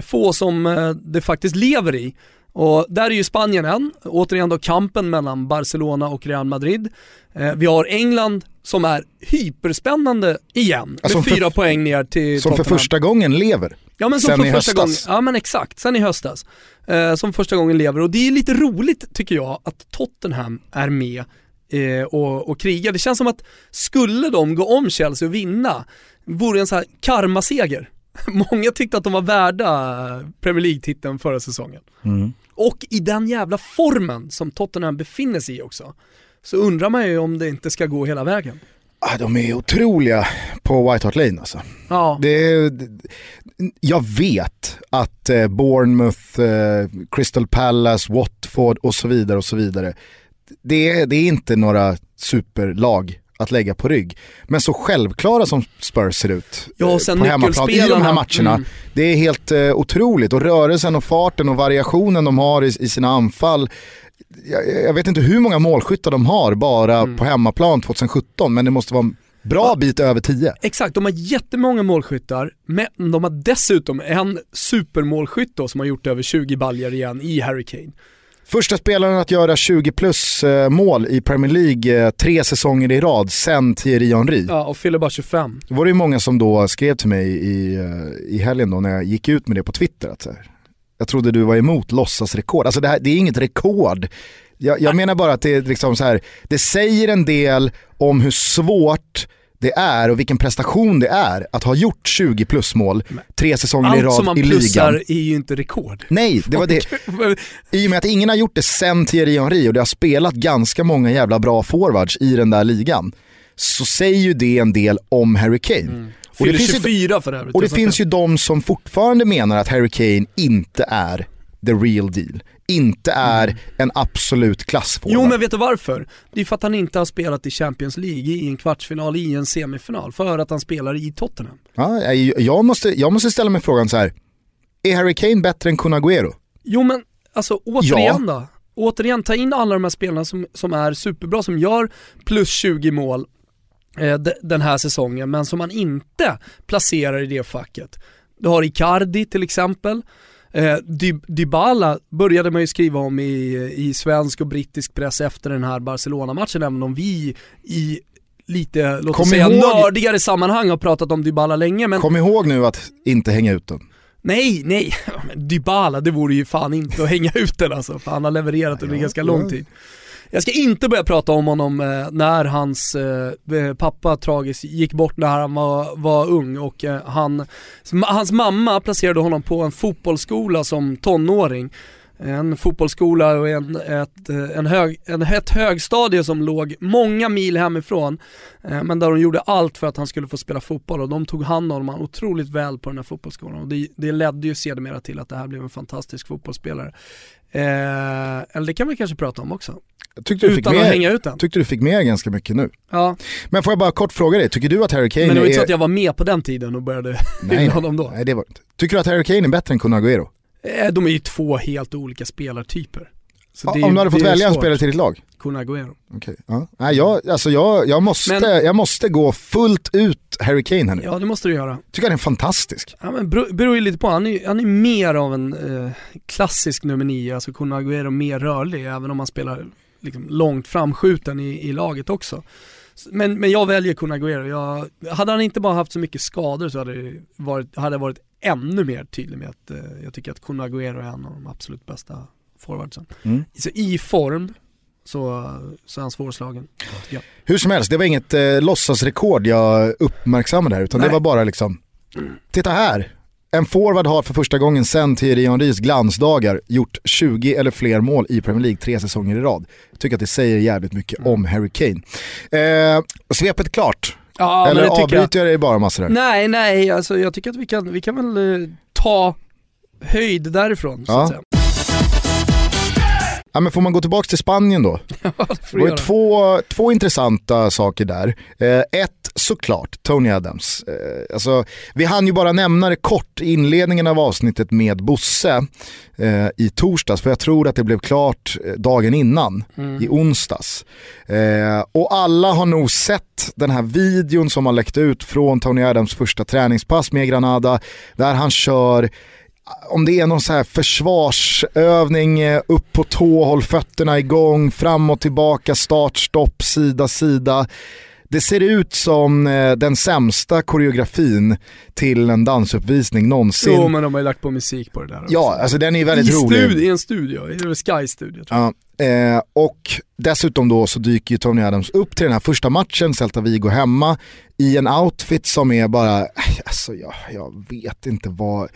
Få som det faktiskt lever i. Och där är ju Spanien en, återigen då kampen mellan Barcelona och Real Madrid. Eh, vi har England som är hyperspännande igen, Alltså med för- fyra poäng ner till Som för Tottenham. första gången lever. Ja men som Sen för första gången, ja men exakt, sen i höstas. Eh, som första gången lever och det är lite roligt tycker jag att Tottenham är med eh, och, och krigar. Det känns som att skulle de gå om Chelsea och vinna, vore en så här karmaseger. Många tyckte att de var värda Premier League-titeln förra säsongen. Mm. Och i den jävla formen som Tottenham befinner sig i också, så undrar man ju om det inte ska gå hela vägen. Ah, de är otroliga på White Hart Lane alltså. Ja, Det är, jag vet att eh, Bournemouth, eh, Crystal Palace, Watford och så vidare och så vidare. Det är, det är inte några superlag att lägga på rygg. Men så självklara som Spurs ser ut Ja, och eh, sen på hemmaplan i de här matcherna. Mm. Det är helt eh, otroligt och rörelsen och farten och variationen de har i, i sina anfall. Jag, jag vet inte hur många målskyttar de har bara Mm. på hemmaplan 2017 men det måste vara bra bit över 10. Exakt, de har jättemånga målskyttar, men de har dessutom en supermålskytt då, som har gjort över 20 baljer igen i Harry Kane. Första spelaren att göra 20 plus eh, mål i Premier League eh, tre säsonger i rad sen Thierry Henry. Ja, och fyller bara 25. Det var det ju många som då skrev till mig i, eh, i helgen då när jag gick ut med det på Twitter. Att så här, jag trodde du var emot låtsasrekord. Alltså det, här, det är inget rekord. Jag, jag menar bara att det är liksom så här, det säger en del om hur svårt det är och vilken prestation det är att ha gjort 20 plus mål tre säsonger i Allt som man rad i plussar ligan. är ju inte rekord. Nej, det var det. I och med att ingen har gjort det sen Thierry Henry och det har spelat ganska många jävla bra forwards i den där ligan, så säger ju det en del om Harry Kane. Och det finns ju 24 för övrigt. och det finns ju de som fortfarande menar att Harry Kane inte är the real deal. Inte är en absolut klassforward. Jo men vet du varför? Det är för att han inte har spelat i Champions League, i en kvartsfinal, i en semifinal. För att han spelar i Tottenham. ja, jag, måste, jag måste ställa mig frågan så här. är Harry Kane bättre än Kun Agüero? Jo men alltså återigen då. Återigen, ta in alla de här spelarna som, som är superbra, som gör plus 20 mål eh, de, den här säsongen, men som man inte placerar i det facket. Du har Icardi till exempel. Eh, Dy- Dybala började man ju skriva om i, i svensk och brittisk press efter den här Barcelona-matchen, även om vi i lite, låt oss säga ihåg- nördigare sammanhang har pratat om Dybala länge, men Kom ihåg nu att inte hänga ut den. Nej, nej, Dybala det vore ju fan inte att hänga ut den alltså, för han har levererat under Ja, ganska ja. lång tid. Jag ska inte börja prata om honom eh, när hans eh, eh pappa tragiskt gick bort när han var, var ung och eh, han, hans mamma placerade honom på en fotbollsskola som tonåring. En fotbollsskola och en, ett, eh, en hög, en, ett högstadie som låg många mil hemifrån. Eh, men där de gjorde allt för att han skulle få spela fotboll och de tog hand om honom otroligt väl på den här fotbollsskolan. Och det, det ledde ju sedermera till att det här blev en fantastisk fotbollsspelare. Eh, eller det kan vi kanske prata om också. Tyckte du, fick Utan att med, hänga ut den. tyckte du fick med ganska mycket nu. Ja, Men får jag bara kort fråga dig, tycker du att Harry Kane men det var är... inte så att jag var med på den tiden och började hylla honom då. nej, det var inte. Tycker du att Harry Kane är bättre än Kun Agüero? Eh, De är ju två helt olika spelartyper. Så det, Om du hade fått är välja en spelare till ditt lag? Kun Agüero. Okej. Ja. Nej, jag, alltså jag, jag, måste, Men- jag måste gå fullt ut Harry Kane här nu. Ja det måste du göra. Tycker han är fantastisk. Ja, men bero- beror ju lite på, han är, han är mer av en eh, klassisk nummer nio, alltså Kun Agüero mer rörlig, även om han spelar liksom, långt framskjuten i, i laget också. Men, men jag väljer Kun Agüero. Jag, hade han inte bara haft så mycket skador så hade det varit, hade jag varit ännu mer tydlig med att eh, jag tycker att Kun Agüero är en av de absolut bästa forwardsen. Mm. Så i form så, så är han svårslagen. jag. Hur som helst, det var inget eh, låtsasrekord jag uppmärksammade här utan det Nej. var bara liksom, titta här. En forward har för första gången sen Thierry Henrys glansdagar gjort 20 eller fler mål i Premier League tre säsonger i rad. Jag tycker att det säger jävligt mycket om Harry Kane. Eh, svepet klart, Ja, eller det avbryter jag dig bara massor där? Nej, nej, alltså jag tycker att vi kan, vi kan väl eh, ta höjd därifrån så Ja. att säga. Ja, men får man gå tillbaka till Spanien då? Ja, det var två, två intressanta saker där. Eh, ett, såklart, Tony Adams. Eh, alltså, vi hann ju bara nämna det kort i inledningen av avsnittet med Bosse eh, i torsdags, för jag tror att det blev klart eh, dagen innan, Mm. i onsdags. Eh, och alla har nog sett den här videon som har läckt ut från Tony Adams första träningspass med Granada, där han kör om det är någon så här försvarsövning, eh, upp på tå, håll fötterna igång, fram och tillbaka, start, stopp, sida, sida. Det ser ut som eh, den sämsta koreografin till en dansuppvisning någonsin. Jo men de har ju lagt på musik på det där också. ja, alltså den är I, väldigt rolig. studi- I en studio, i Sky-studio tror jag. Ja, eh, och dessutom då så dyker ju Tony Adams upp till den här första matchen, Celta Vigo hemma, i en outfit som är bara, alltså jag, jag vet inte vad,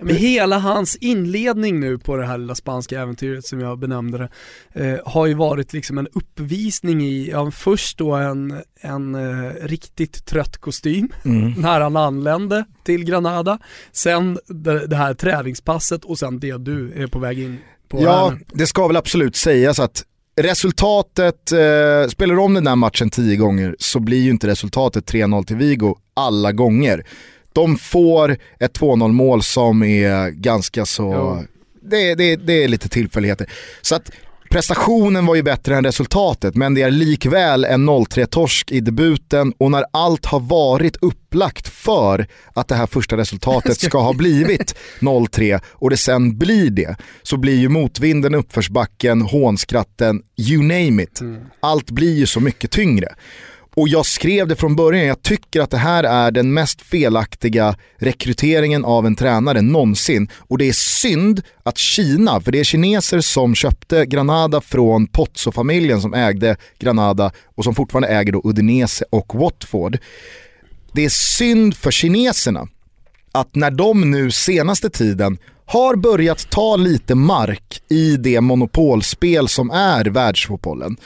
Men hela hans inledning nu på det här lilla spanska äventyret som jag benämnde det, eh, har ju varit liksom en uppvisning i, ja, först då en, en eh, riktigt trött kostym mm. när han anlände till Granada, sen det, det här träningspasset och sen det du är på väg in på Ja, det ska väl absolut sägas att resultatet, eh, spelar om den där matchen tio gånger så blir ju inte resultatet 3-0 till Vigo alla gånger. De får ett 2-0 mål som är ganska så, det, det, det är lite tillfälligheter. Så att prestationen var ju bättre än resultatet men det är likväl en 0-3-torsk i debuten och när allt har varit upplagt för att det här första resultatet ska ha blivit 0-3 och det sen blir det så blir ju motvinden, uppförsbacken, hånskratten, you name it. Allt blir ju så mycket tyngre. Och jag skrev det från början, jag tycker att det här är den mest felaktiga rekryteringen av en tränare någonsin. Och det är synd att Kina, för det är kineser som köpte Granada från Pozzo-familjen som ägde Granada och som fortfarande äger då Udinese och Watford. Det är synd för kineserna att när de nu senaste tiden har börjat ta lite mark i det monopolspel som är världsfotbollen.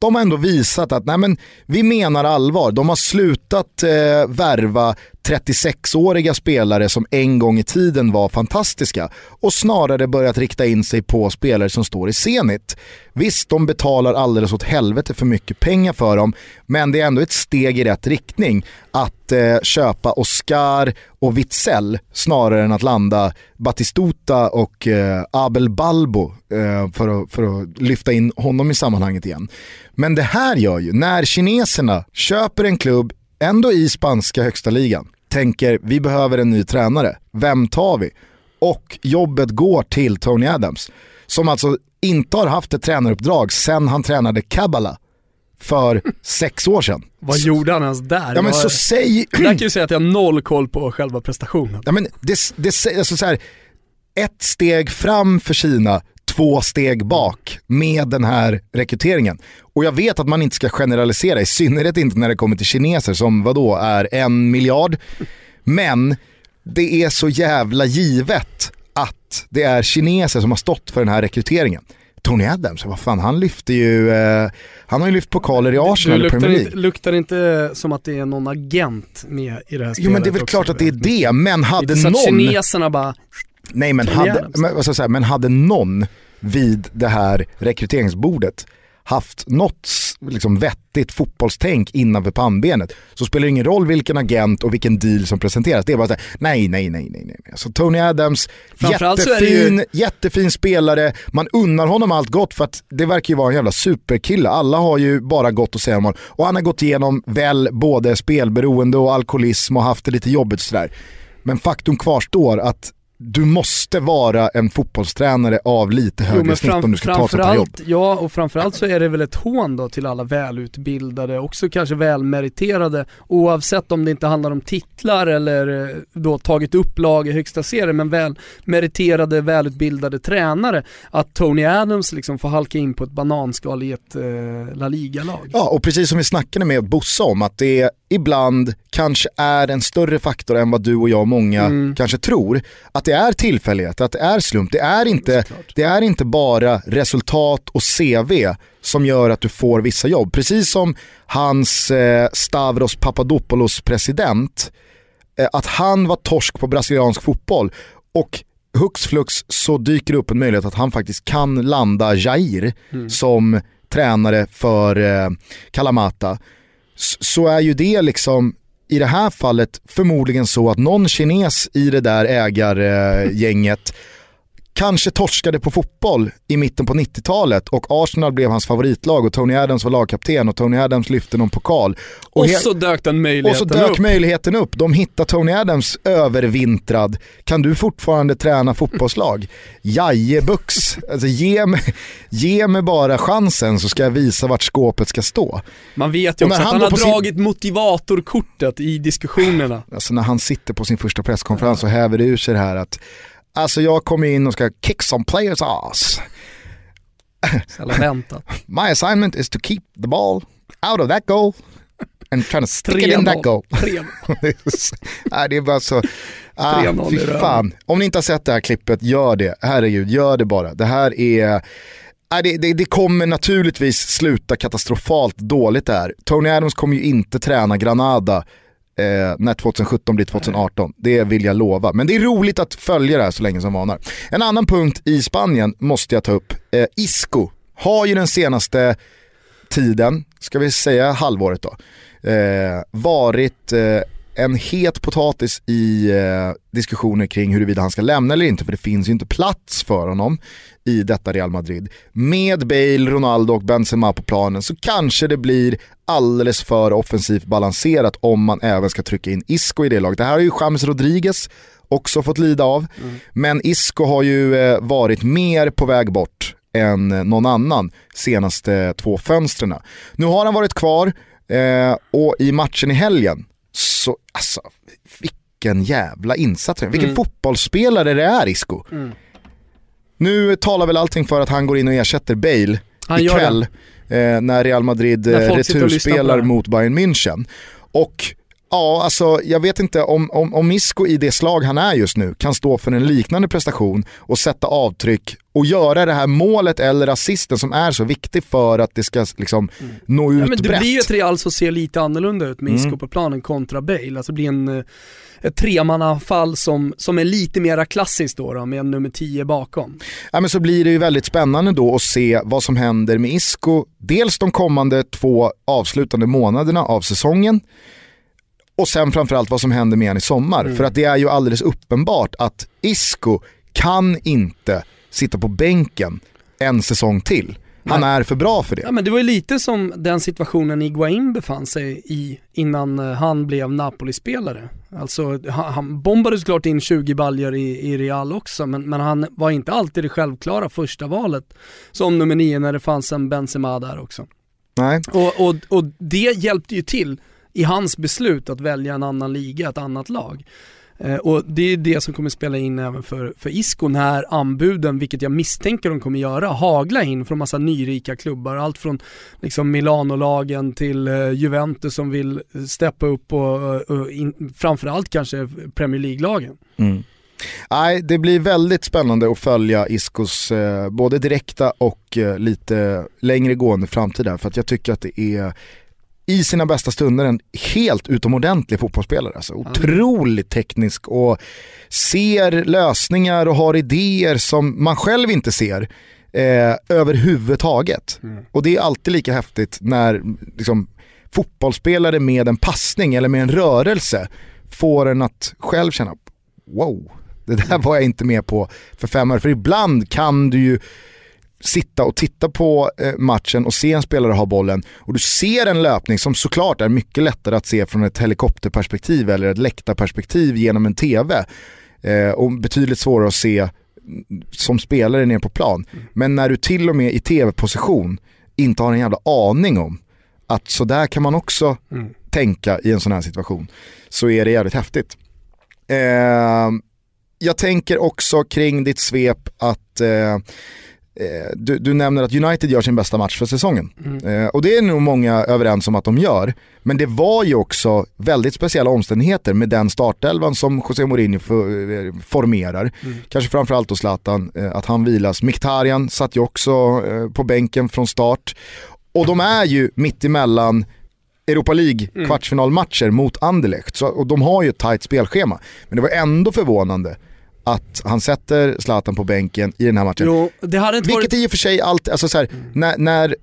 De har ändå visat att nej men, vi menar allvar. De har slutat eh, värva 36-åriga spelare som en gång i tiden var fantastiska och snarare börjat rikta in sig på spelare som står i Zenit. Visst, de betalar alldeles åt helvete för mycket pengar för dem, men det är ändå ett steg i rätt riktning att eh, köpa Oscar och Witzell snarare än att landa Batistuta och eh, Abel Balbo eh, för, att, för att lyfta in honom i sammanhanget igen. Men det här gör ju, när kineserna köper en klubb, ändå i spanska högsta ligan, tänker vi behöver en ny tränare, vem tar vi? Och jobbet går till Tony Adams, som alltså inte har haft ett tränaruppdrag sen han tränade Kabbala för sex år sedan. Vad gjorde han ens där? Ja men så säg... Där kan ju säga att jag har noll koll på själva prestationen. Ja, men det, det, alltså så här, ett steg fram för Kina, två steg bak med den här rekryteringen. Och jag vet att man inte ska generalisera, i synnerhet inte när det kommer till kineser som vadå är en miljard. Men det är så jävla givet att det är kineser som har stått för den här rekryteringen. Tony Adams, vad fan han lyfte ju, eh, han har ju lyft pokaler i Du Arsenal i luktar, Premier League. inte, luktar inte som att det är någon agent med i det här spelet Jo men det är väl också, klart att det är det, men hade Inte så att någon... kineserna bara, Nej men hade, men, ska jag säga, men hade någon vid det här rekryteringsbordet haft något, liksom vettigt fotbollstänk innanför pannbenet så spelar det ingen roll vilken agent och vilken deal som presenteras. Det är bara såhär, nej, nej, nej, nej, nej. Så Tony Adams, jättefin, ju... jättefin spelare, man unnar honom allt gott för att det verkar ju vara en jävla superkille. Alla har ju bara gott att säga om honom och han har gått igenom väl både spelberoende och alkoholism och haft det lite jobbigt sådär. Men faktum kvarstår att du måste vara en fotbollstränare av lite högre jo, snitt om du ska ta ett jobb. Ja, och framförallt så är det väl ett hån då till alla välutbildade, också kanske välmeriterade, oavsett om det inte handlar om titlar eller eh, då tagit upp lag i högsta serien, men välmeriterade, välutbildade tränare, att Tony Adams liksom får halka in på ett bananskal i ett eh, La Liga-lag. Ja, och precis som vi snackade med Bossa om, att det ibland kanske är en större faktor än vad du och jag och många mm. kanske tror. Att det är tillfällighet, att det är slump. Det är, inte, det är inte bara resultat och CV som gör att du får vissa jobb. Precis som hans eh, Stavros Papadopoulos president, eh, att han var torsk på brasiliansk fotboll och hux flux så dyker det upp en möjlighet att han faktiskt kan landa Jair mm. som tränare för eh, Kalamata så är ju det liksom i det här fallet förmodligen så att någon kines i det där ägargänget kanske torskade på fotboll i mitten på 90-talet och Arsenal blev hans favoritlag och Tony Adams var lagkapten och Tony Adams lyfte någon pokal. Och, och så dök den möjligheten upp. Och så dök upp. möjligheten upp. De hittar Tony Adams övervintrad. Kan du fortfarande träna fotbollslag? Jajebux. Alltså, ge, mig, ge mig bara chansen så ska jag visa vart skåpet ska stå. Man vet ju också att han, han har dragit sin... motivatorkortet i diskussionerna. Alltså när han sitter på sin första presskonferens och häver ur sig det här att Alltså jag kommer in och ska kick some players ass. My assignment is to keep the ball out of that goal and trying to stick it in that goal. Nej, det är bara så, ah, fy fan. Om ni inte har sett det här klippet, gör det. Herregud, gör det bara. Det här är det, det, det, kommer naturligtvis sluta katastrofalt dåligt där. Tony Adams kommer ju inte träna Granada eh, när 2017 blir 2018. Det vill jag lova. Men det är roligt att följa det här så länge som vanar. En annan punkt i Spanien måste jag ta upp. Eh, Isco har ju den senaste tiden, ska vi säga halvåret då, eh, varit eh, en het potatis i eh, diskussioner kring huruvida han ska lämna eller inte, för det finns ju inte plats för honom i detta Real Madrid. Med Bale, Ronaldo och Benzema på planen så kanske det blir alldeles för offensivt balanserat om man även ska trycka in Isco i det laget. Det här har ju James Rodriguez också fått lida av, mm. men Isco har ju eh, varit mer på väg bort än någon annan senaste två fönstren. Nu har han varit kvar eh, och i matchen i helgen så, alltså, vilken jävla insats. Vilken mm. fotbollsspelare det är Isco. Mm. Nu talar väl allting för att han går in och ersätter Bale han ikväll eh, när Real Madrid eh, returspelar mot Bayern München. Och ja, alltså jag vet inte om, om, om Isco i det slag han är just nu kan stå för en liknande prestation och sätta avtryck och göra det här målet eller assisten som är så viktig för att det ska liksom mm. nå ut ja, men Det brett. blir ju ett Real som ser lite annorlunda ut med Isco mm. på planen kontra Bale. Alltså det blir en, eh, ett tremannafall som, som är lite mera klassiskt då, då med en nummer 10 bakom. Ja, men så blir det ju väldigt spännande då att se vad som händer med Isco. Dels de kommande två avslutande månaderna av säsongen och sen framförallt vad som händer med honom i sommar. Mm. För att det är ju alldeles uppenbart att Isco kan inte sitta på bänken en säsong till. Han är för bra för det. Ja, men det var ju lite som den situationen Iguain befann sig i innan eh, han blev Napoli-spelare. Alltså han, han bombade såklart in 20 baljor i, i Real också men, men, han var inte alltid det självklara första valet som nummer 9 när det fanns en Benzema där också. Nej. Och, och, och det hjälpte ju till i hans beslut att välja en annan liga, ett annat lag. Eh, och det är det som kommer spela in även för, för Isco när anbuden, vilket jag misstänker de kommer göra, hagla in från massa nyrika klubbar. Allt från liksom Milano-lagen till eh, Juventus som vill steppa upp och, eh, och in, framförallt kanske Premier League-lagen. Mm. Nej, det blir väldigt spännande att följa Iscos eh, både direkta och eh, lite längre gående framtid där. För att jag tycker att det är i sina bästa stunder en helt utomordentlig fotbollsspelare. Alltså, otroligt teknisk och ser lösningar och har idéer som man själv inte ser. eh, överhuvudtaget. Mm. Och det är alltid lika häftigt när liksom, fotbollsspelare med en passning eller med en rörelse får en att själv känna, wow, det där var jag inte med på för fem år. För ibland kan du ju sitta och titta på eh, matchen och se en spelare ha bollen och du ser en löpning som såklart är mycket lättare att se från ett helikopterperspektiv eller ett läktarperspektiv genom en TV. Eh, och betydligt svårare att se som spelare nere på plan. Men när du till och med i tv-position inte har en jävla aning om att sådär kan man också mm. tänka i en sån här situation så är det jävligt häftigt. Eh, jag tänker också kring ditt svep att Eh, du, du, nämner att United gör sin bästa match för säsongen. Mm. Eh, och det är nog många överens om att de gör. Men det var ju också väldigt speciella omständigheter med den startelvan som José Mourinho eh, formerar. Mm. Kanske framförallt då Zlatan, eh, att han vilas. Miktarian satt ju också eh, på bänken från start. Och de är ju mitt emellan Europa League mm. kvartsfinalmatcher mot Anderlecht. Så, och de har ju ett tajt spelschema. Men det var ändå förvånande att han sätter Zlatan på bänken i den här matchen. Jo, det hade inte Vilket varit... i och för sig alltid, alltså så här, mm. när, när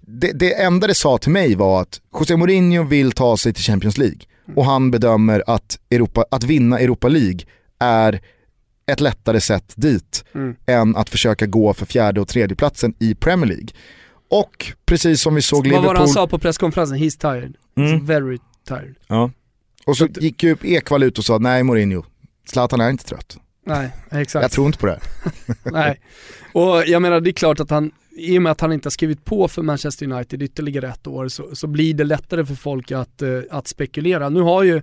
det, det, enda det sa till mig var att José Mourinho vill ta sig till Champions League och han bedömer att, Europa, att vinna Europa League är ett lättare sätt dit mm. än att försöka gå för fjärde och tredje platsen i Premier League. Och precis som vi såg Liverpool... Vad var det han sa på presskonferensen? He's tired. Mm. He's very tired. Ja. Och så gick ju Ekvall ut och sa nej Mourinho, Zlatan är inte trött. Nej, exakt. Jag tror inte på det. Nej, och jag menar det är klart att han, i och med att han inte har skrivit på för Manchester United ytterligare ett år så, så blir det lättare för folk att, uh, att spekulera. Nu har ju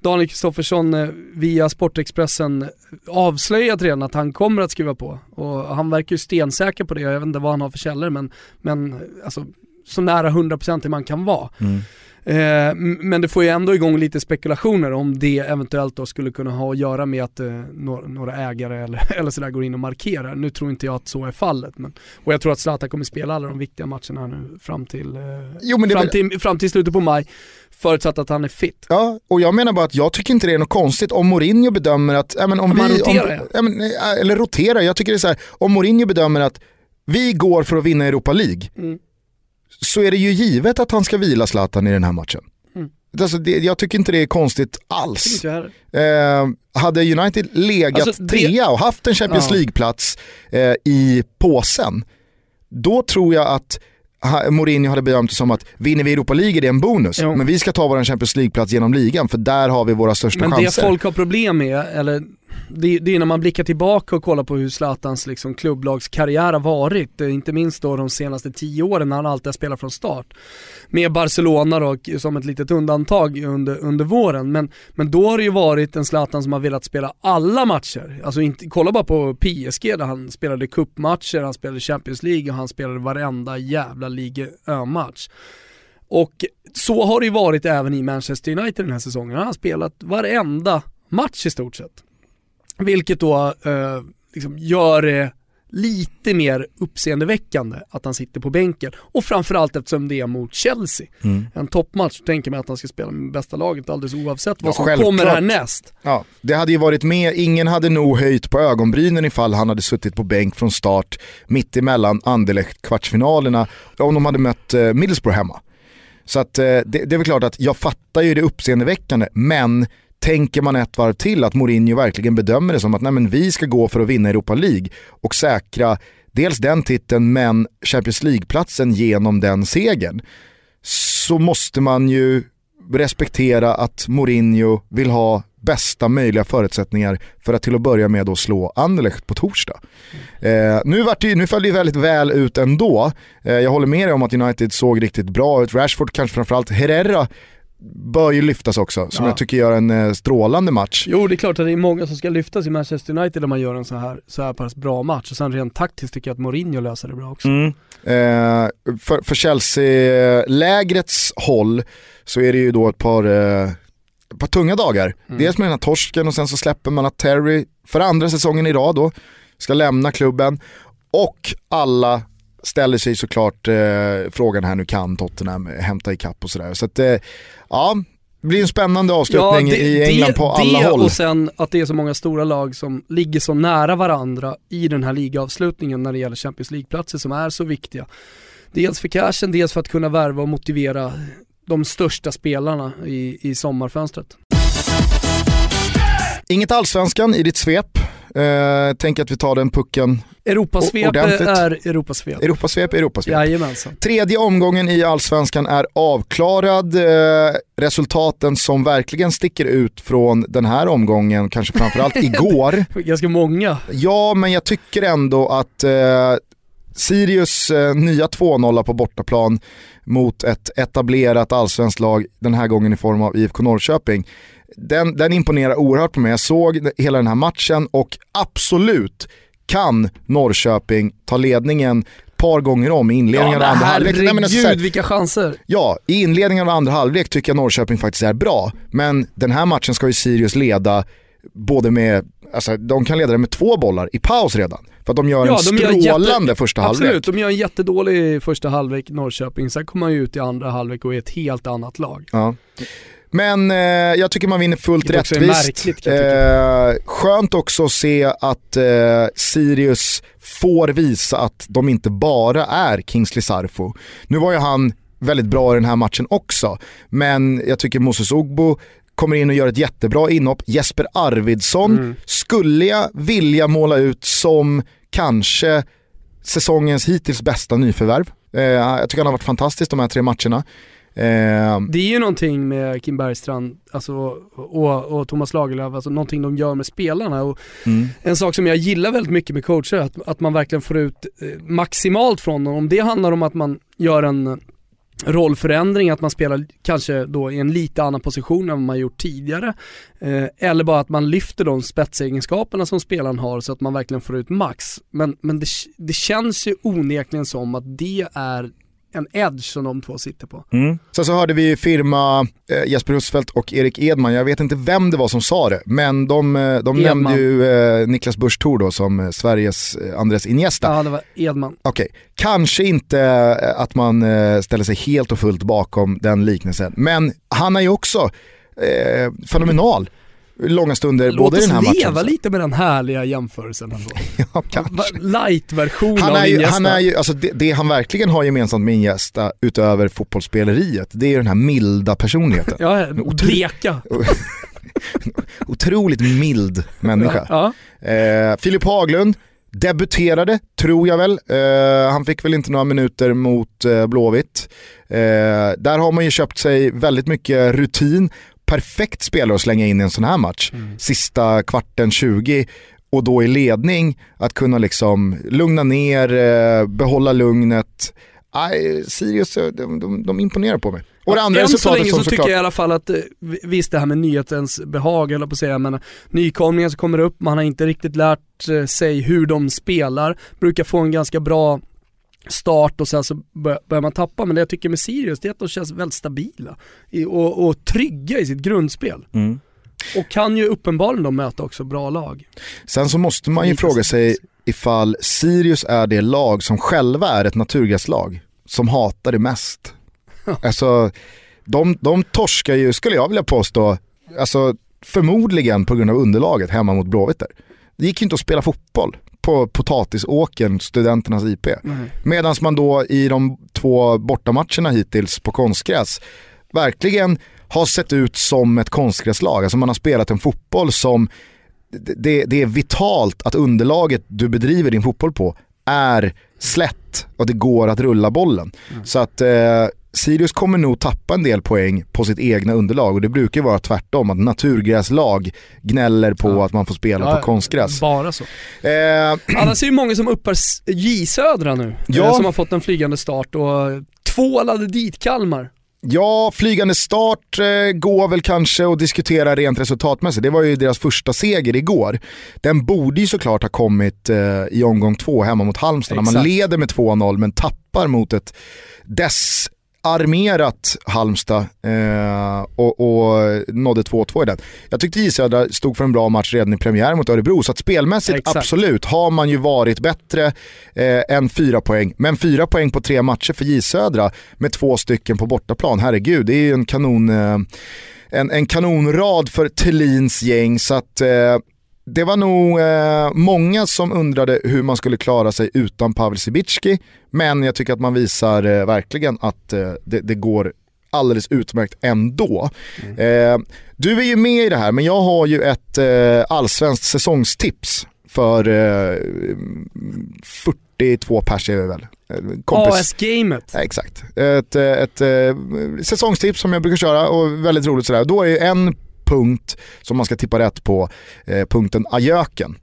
Daniel Kristoffersson uh, via Sportexpressen avslöjat redan att han kommer att skriva på och han verkar ju stensäker på det, jag vet inte vad han har för källor men, men alltså, så nära 100% man kan vara. Mm. Eh, men det får ju ändå igång lite spekulationer om det eventuellt då skulle kunna ha att göra med att eh, några, ägare eller, eller sådär går in och markerar. Nu tror inte jag att så är fallet. Men, och jag tror att Zlatan kommer spela alla de viktiga matcherna nu fram till, eh, jo, fram, väl... till fram till slutet på maj. Förutsatt att han är fit. Ja, och jag menar bara att jag tycker inte det är något konstigt om Mourinho bedömer att, men om man vi, roterar om, ja. men, eh, eller roterar, jag tycker det är så här, om Mourinho bedömer att vi går för att vinna Europa League, mm så är det ju givet att han ska vila Zlatan i den här matchen. Mm. Alltså det, jag tycker inte det är konstigt alls. Eh, hade United legat alltså, det... trea och haft en Champions. League-plats eh, i påsen, då tror jag att Mourinho hade bedömt det som att vinner vi Europa League är det en bonus, jo. men vi ska ta vår Champions League-plats genom ligan för där har vi våra största men chanser. Men det folk har problem med, eller det, det är när man blickar tillbaka och kollar på hur Zlatans liksom klubblagskarriär har varit, eh, inte minst då de senaste tio åren när han alltid har spelat från start. Med Barcelona då som ett litet undantag under, under våren, men, men då har det ju varit en Zlatan som har velat spela alla matcher. Alltså inte, kolla bara på PSG där han spelade cupmatcher, han spelade Champions League och han spelade varenda jävla Ligue match Och så har det ju varit även i Manchester United den här säsongen. Han har spelat varenda match i stort sett. Vilket då eh, liksom gör det lite mer uppseendeväckande att han sitter på bänken. Och framförallt eftersom det är mot Chelsea. Mm. En toppmatch, tänker man att han ska spela med bästa laget alldeles oavsett vad ja, som självklart. kommer härnäst. Ja, det hade ju varit med, ingen hade nog höjt på ögonbrynen ifall han hade suttit på bänk från start mitt emellan Anderlecht kvartsfinalerna om de hade mött eh, Middlesbrough hemma. Så att, eh, det, det är väl klart att jag fattar ju det uppseendeväckande, men tänker man ett varv till att Mourinho verkligen bedömer det som att nej, men vi ska gå för att vinna Europa League och säkra dels den titeln men Champions League-platsen genom den segern så måste man ju respektera att Mourinho vill ha bästa möjliga förutsättningar för att till att börja med då slå Anderlecht på torsdag. Eh, nu, vart det, nu föll det väldigt väl ut ändå. Eh, jag håller med dig om att United såg riktigt bra ut. Rashford kanske framförallt. Herrera bör ju lyftas också, som ja. jag tycker gör en eh, strålande match. Jo det är klart att det är många som ska lyftas i Manchester United när man gör en så här, så här pass bra match. Och sen rent taktiskt tycker jag att Mourinho löser det bra också. Mm. Eh, för, för Chelsea-lägrets håll så är det ju då ett par, eh, ett par tunga dagar. Mm. Dels med den här torsken och sen så släpper man att Terry, för andra säsongen i rad då, ska lämna klubben. Och alla ställer sig såklart eh, frågan här nu kan Tottenham hämta ikapp och sådär. Så att, eh, ja, Det blir en spännande avslutning det- i England det, på alla det håll. och sen att det är så många stora lag som ligger så nära varandra i den här ligaavslutningen när det gäller Champions League-platser som är så viktiga. Dels för cashen, dels för att kunna värva och motivera de största spelarna i, i sommarfönstret. Inget allsvenskan i ditt svep. Eh, tänk att vi tar den pucken. Europasvep Ordentligt. är Europasvep. Europasvep, Europasvep. Jajamensan. Tredje omgången i allsvenskan är avklarad. Eh, resultaten som verkligen sticker ut från den här omgången, kanske framförallt igår. Ganska många. Ja, men jag tycker ändå att eh, Sirius eh, nya 2-0 på bortaplan mot ett etablerat allsvenskt lag, den här gången i form av IFK Norrköping. Den, den imponerar oerhört på mig. Jag såg hela den här matchen och absolut kan Norrköping ta ledningen par gånger om i inledningen Ja, av andra halvlek. Nej, men herregud vilka chanser. Ja, i inledningen av andra halvlek tycker jag Norrköping faktiskt är bra. Men den här matchen ska ju Sirius leda både med, alltså de kan leda det med två bollar i paus redan. För att de gör Ja, en strålande jätte- första Absolut, halvlek. de gör en jättedålig första halvlek Norrköping, sen kommer man ju ut i andra halvlek och är ett helt annat lag. Ja. Men eh, jag tycker man vinner fullt är rättvist. märkligt, eh, skönt också att se att eh, Sirius får visa att de inte bara är Kingsley Sarfo. Nu var ju han väldigt bra i den här matchen också, men jag tycker Moses Ogbo kommer in och gör ett jättebra inhopp. Jesper Arvidsson Mm. skulle jag vilja måla ut som kanske säsongens hittills bästa nyförvärv. Eh, jag tycker han har varit fantastisk de här tre matcherna. Eh, Det är ju någonting med Kim Bergstrand alltså, och, och Thomas Lagerlöf, alltså någonting de gör med spelarna. Och mm. en sak som jag gillar väldigt mycket med coacher, att, att man verkligen får ut eh, maximalt från dem. Om det handlar om att man gör en eh, rollförändring, att man spelar kanske då i en lite annan position än vad man gjort tidigare. Eh, eller bara att man lyfter de spetsegenskaperna som spelaren har så att man verkligen får ut max. Men, men det, det känns ju onekligen som att det är en edge som de två sitter på. Sen så hörde vi firma eh, Jesper Husfeldt och Erik Edman, jag vet inte vem det var som sa det, men de, eh, de nämnde ju eh, Niklas Busch Thor då som eh, Sveriges eh, Andres Iniesta. Ja, det var Edman. Okej, kanske inte eh, att man eh, ställer sig helt och fullt bakom den liknelsen, men han är ju också eh, fenomenal långa stunder Låt både i oss den här matchen. leva lite med den härliga jämförelsen ändå. Ja, kanske. Light-version Han av är ju, Iniesta. han är ju, alltså det, det han verkligen har gemensamt med Iniesta utöver fotbollsspeleriet, det är ju den här milda personligheten. Ja, bleka. Otroligt mild människa. Ja. Eh, Filip Haglund debuterade, tror jag väl. Eh, han fick väl inte några minuter mot eh, Blåvitt. Eh, där har man ju köpt sig väldigt mycket rutin. Perfekt spelare att slänga in i en sån här match. Sista kvarten 20 och då i ledning, att kunna liksom lugna ner, eh, behålla lugnet. Aj, Sirius, eh, de, de, de imponerar på mig. Och det andra Än så länge som så tycker jag i alla fall att, eh, visst det här med nyhetens behag eller på att säga, men nykomlingar som kommer upp, man har inte riktigt lärt sig hur de spelar, brukar få en ganska bra start och sen så bör- börjar man tappa. Men det jag tycker med Sirius det är att de känns väldigt stabila och, och trygga i sitt grundspel. Mm. Och kan ju uppenbarligen då möta också bra lag. Sen så måste man ju Lite fråga sig ifall Sirius är det lag som själva är ett naturgräslag som hatar det mest. alltså, de, de torskar ju, skulle jag vilja påstå, alltså, förmodligen på grund av underlaget hemma mot Blåvitter. Det gick ju inte att spela fotboll på potatisåkern, studenternas IP. Medan man då i de två bortamatcherna hittills på konstgräs verkligen har sett ut som ett konstgräslag. Alltså man har spelat en fotboll som, det, det är vitalt att underlaget du bedriver din fotboll på är slätt och det går att rulla bollen. Så att eh, Sirius kommer nog tappa en del poäng på sitt egna underlag och det brukar ju vara tvärtom, att naturgräslag gnäller på Ja. att man får spela Ja, på konstgräs. Bara så. Eh, Annars är det många som uppar J Södra nu, Ja. eh, som har fått en flygande start och tvålade dit Kalmar. Ja, flygande start eh, går väl kanske att diskutera rent resultatmässigt. Det var ju deras första seger igår. Den borde ju såklart ha kommit eh, i omgång två hemma mot Halmstad när man Exakt. leder med 2-0 men tappar mot ett dess armerat Halmstad eh, och, och nådde 2-2 i den. Jag tyckte J Södra stod för en bra match redan i premiär mot Örebro, så att spelmässigt Exakt. absolut har man ju varit bättre eh, än fyra poäng. Men fyra poäng på tre matcher för J Södra med två stycken på bortaplan, herregud, det är ju en kanon eh, en, en kanonrad för Thelins gäng så att eh, det var nog eh, många som undrade hur man skulle klara sig utan Pavel Cibicki. Men jag tycker att man visar eh, verkligen att eh, det, det går alldeles utmärkt ändå. Eh, du är ju med i det här men jag har ju ett eh, allsvenskt säsongstips för eh, 42 pers är det väl. Eh, AS-gamet. Ja, exakt. Ett, eh, ett, ett säsongstips som jag brukar köra och väldigt roligt sådär. Då är en punkt som man ska tippa rätt på, eh, punkten ajöken.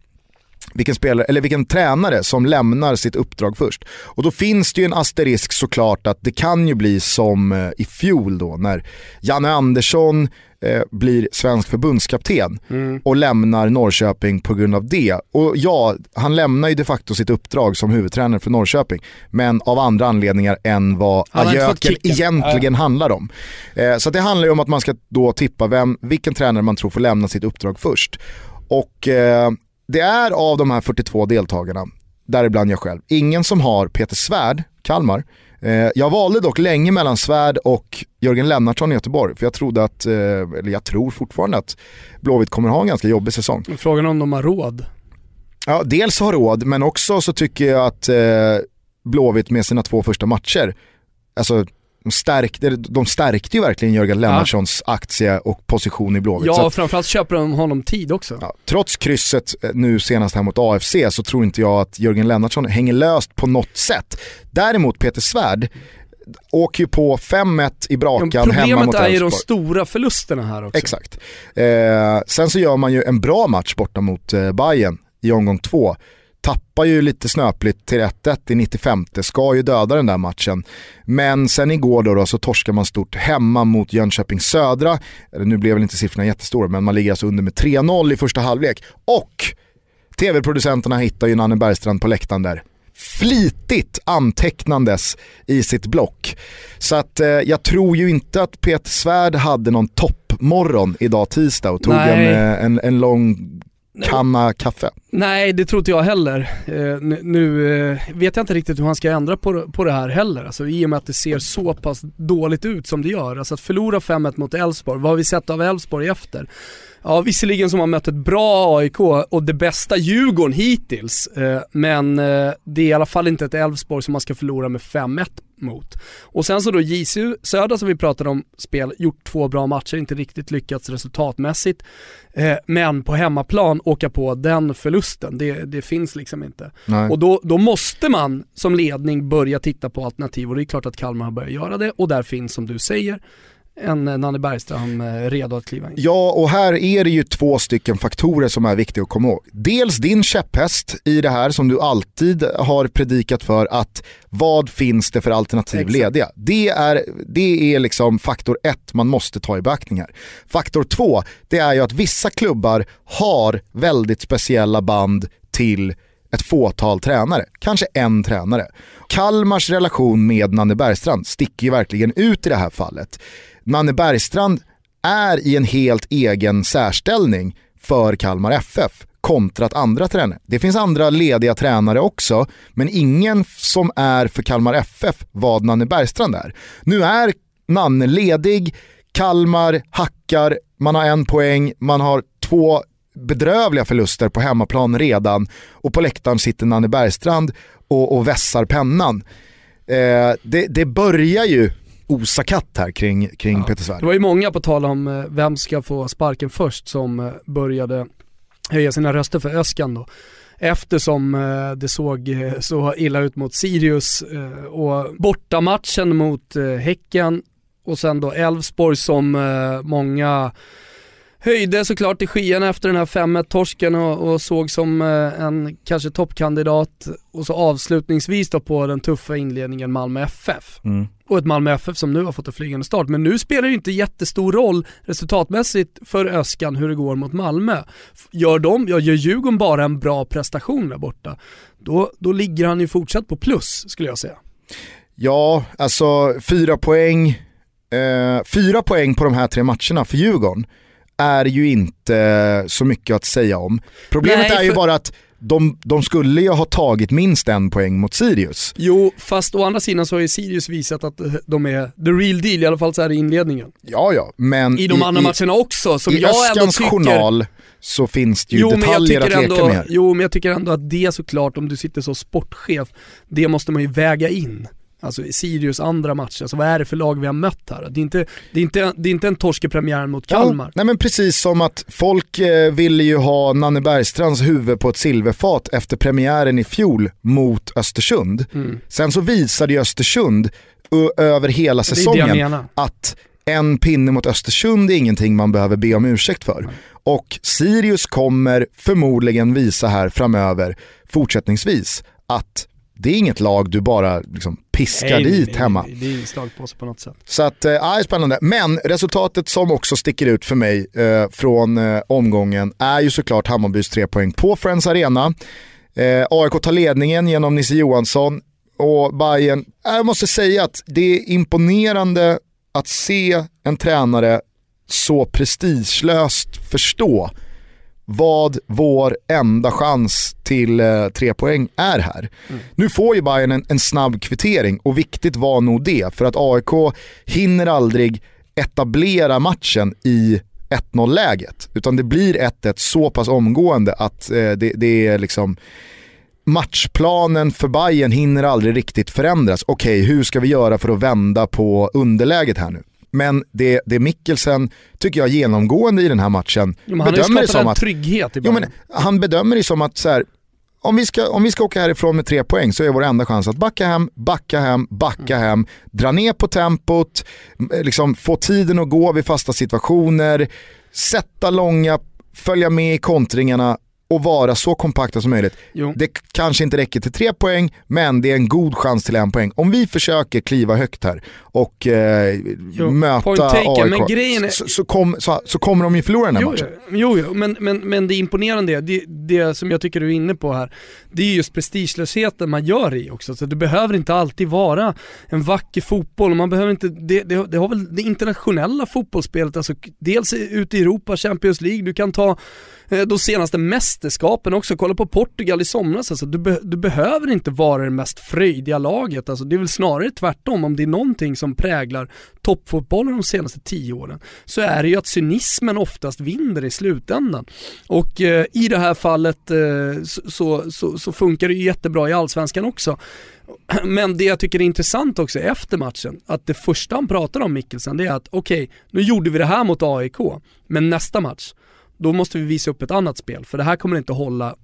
Vilken, spelare, eller vilken tränare som lämnar sitt uppdrag först. Och då finns det ju en asterisk såklart att det kan ju bli som eh, i fjol då när Janne Andersson eh, blir svensk förbundskapten och lämnar Norrköping på grund av det. Och ja, han lämnar ju de facto sitt uppdrag som huvudtränare för Norrköping, men av andra anledningar än vad ajöken egentligen handlar om. Eh, så det handlar ju om att man ska då tippa vem, vilken tränare man tror får lämna sitt uppdrag först. Och eh, det är av de här 42 deltagarna, däribland jag själv, ingen som har Peter Svärd, Kalmar. Eh, jag valde dock länge mellan Svärd och Jörgen Lennartsson i Göteborg, för jag trodde att, eh, eller jag tror fortfarande att Blåvitt kommer ha en ganska jobbig säsong. Frågan om de har råd. Ja, dels har råd, men också så tycker jag att eh, Blåvitt med sina två första matcher, alltså de stärkte, de stärkte ju verkligen Jörgen Lennartssons aktie och position i Blåvitt. Ja, och framförallt köper de honom tid också. Ja, trots krysset eh, nu senast här mot AFC så tror inte jag att Jörgen Lennartsson hänger löst på något sätt. Däremot Peter Svärd åker ju på 5-1 i Ja, Brakan hemma Problemet mot är ju de Elfsborg. stora förlusterna här också. Exakt. Eh, sen så gör man ju en bra match borta mot eh, Bayern i omgång två. Tappar ju lite snöpligt till 1-1 i 95, ska ju döda den där matchen. Men sen igår då, då så torskar man stort hemma mot Jönköping Södra. Nu blev väl inte siffrorna jättestora, men man ligger alltså under med 3-0 i första halvlek. Och tv-producenterna hittar ju Nanne Bergstrand på läktaren där. Flitigt antecknandes i sitt block. Så att eh, jag tror ju inte att Peter Svärd hade någon toppmorgon idag tisdag och tog en, eh, en, en lång kanna kaffe. Nej, det tror inte jag heller. Eh, nu nu eh, vet jag inte riktigt hur han ska ändra på, på det här heller. Alltså, I och med att det ser så pass dåligt ut som det gör. Alltså att förlora 5-1 mot Elfsborg, vad har vi sett av Elfsborg efter? Ja, visserligen som har mött ett bra AIK och det bästa Djurgården hittills, eh, men eh, det är i alla fall inte ett Elfsborg som man ska förlora med 5-1 mot. Och sen så då JC Södra som vi pratade om, spel, gjort två bra matcher, inte riktigt lyckats resultatmässigt. Eh, men på hemmaplan åka på den förlusten, det, det finns liksom inte. Nej. Och då, då måste man som ledning börja titta på alternativ och det är klart att Kalmar har börjat göra det och där finns som du säger en eh, Nanne Bergström eh, redo att kliva in. Ja, och här är det ju två stycken faktorer som är viktiga att komma ihåg. Dels din käpphäst i det här som du alltid har predikat för att vad finns det för alternativ Exakt. lediga? Det är, det är liksom faktor ett man måste ta i beaktning här. Faktor två, det är ju att vissa klubbar har väldigt speciella band till ett fåtal tränare, kanske en tränare. Kalmars relation med Nanne Bergstrand sticker ju verkligen ut i det här fallet. Nanne Bergstrand är i en helt egen särställning för Kalmar FF kontrat andra tränare. Det finns andra lediga tränare också, men ingen som är för Kalmar FF vad Nanne Bergstrand är. Nu är Nanne ledig, Kalmar hackar, man har en poäng, man har två bedrövliga förluster på hemmaplan redan och på läktaren sitter Nanne Bergstrand och, och vässar pennan. Eh, det, det börjar ju osa katt här kring, kring Peter Svärd. Det var ju många på tal om eh, vem ska få sparken först som eh, började höja sina röster för Öskan då. Eftersom eh, det såg så illa ut mot Sirius och bortamatchen mot Häcken och sen då Elfsborg som många höjde såklart i skyarna efter den här 5-1-torsken och, och såg som eh, en kanske toppkandidat och så avslutningsvis då på den tuffa inledningen Malmö FF Mm. och ett Malmö FF som nu har fått en flygande start. Men nu spelar det ju inte jättestor roll resultatmässigt för Öskan hur det går mot Malmö. Gör de, ja, gör Djurgården bara en bra prestation där borta, då, då ligger han ju fortsatt på plus skulle jag säga. Ja, alltså fyra poäng, eh, fyra poäng på de här tre matcherna för Djurgården är ju inte så mycket att säga om. Problemet Nej, är ju för- bara att de, de skulle ju ha tagit minst en poäng mot Sirius. Jo, fast å andra sidan så har ju Sirius visat att de är the real deal, i alla fall så här i inledningen. Ja, ja, men I de andra matcherna också, som i jag ändå Öskans tycker... journal så finns det ju Jo detaljer att tycker leka ändå, med. jo men jag tycker ändå att det såklart, om du sitter som sportchef, det måste man ju väga in. Alltså i Sirius andra matcher, alltså vad är det för lag vi har mött här? Det är inte, det är inte, det är inte en torsk i premiären mot Kalmar. Ja, nej men precis som att folk eh, ville ju ha Nanne Bergstrands huvud på ett silverfat efter premiären i fjol mot Östersund. Mm. Sen så visade ju Östersund över hela säsongen att en pinne mot Östersund är ingenting man behöver be om ursäkt för. Och Sirius kommer förmodligen visa här framöver, fortsättningsvis, att det är inget lag du bara liksom piskar Nej, dit nej, hemma. nej, Det är slagpåse på något sätt. Så att, äh, är spännande. Men resultatet som också sticker ut för mig eh, från eh, omgången är ju såklart Hammarbys tre poäng på Friends Arena. Eh, AIK tar ledningen genom Nisse Johansson och Bayern. Jag måste säga att det är imponerande att se en tränare så prestigelöst förstå vad vår enda chans till eh, tre poäng är här. Nu får ju Bayern en, en snabb kvittering och viktigt var nog det för att AIK hinner aldrig etablera matchen i 1-0-läget utan det blir 1-1 så pass omgående att eh, det, det är liksom matchplanen för Bayern hinner aldrig riktigt förändras. Okej, hur ska vi göra för att vända på underläget här nu? Men det, det Mikkelsen tycker jag genomgående i den här matchen Jo, han bedömer det som att trygghet i Jo, men han bedömer det som att så här, om, vi ska, om vi ska åka härifrån med tre poäng så är vår enda chans att backa hem, backa hem, backa Mm. hem, dra ner på tempot, liksom få tiden att gå vid fasta situationer, sätta långa, följa med i kontringarna och vara så kompakta som möjligt. Jo. Det kanske inte räcker till tre poäng, men det är en god chans till en poäng. Om vi försöker kliva högt här och eh, möta AIK är- så, så, kom, så, så kommer de ju förlora den här Jo, matchen. jo, jo men, men, men det imponerande, det, det som jag tycker du är inne på här, det är just prestigelösheten man gör i också. Så det behöver inte alltid vara en vacker fotboll, man behöver inte, det, det, det har väl det internationella fotbollsspelet, alltså dels ute i Europa, Champions League, du kan ta eh, de senaste mästerskapen också, kolla på Portugal i somras, alltså, du, be, du behöver inte vara det mest fröjdiga laget, alltså, det är väl snarare tvärtom, om det är någonting som präglar toppfotbollen de senaste tio åren, så är det ju att cynismen oftast vinner i slutändan. Och eh, i det här fallet eh, så, så, så, så funkar det ju jättebra i Allsvenskan också. Men det jag tycker är intressant också efter matchen, att det första han pratar om Mikkelsen, det är att okej, nu gjorde vi det här mot AIK, men nästa match, då måste vi visa upp ett annat spel, för det här kommer inte hålla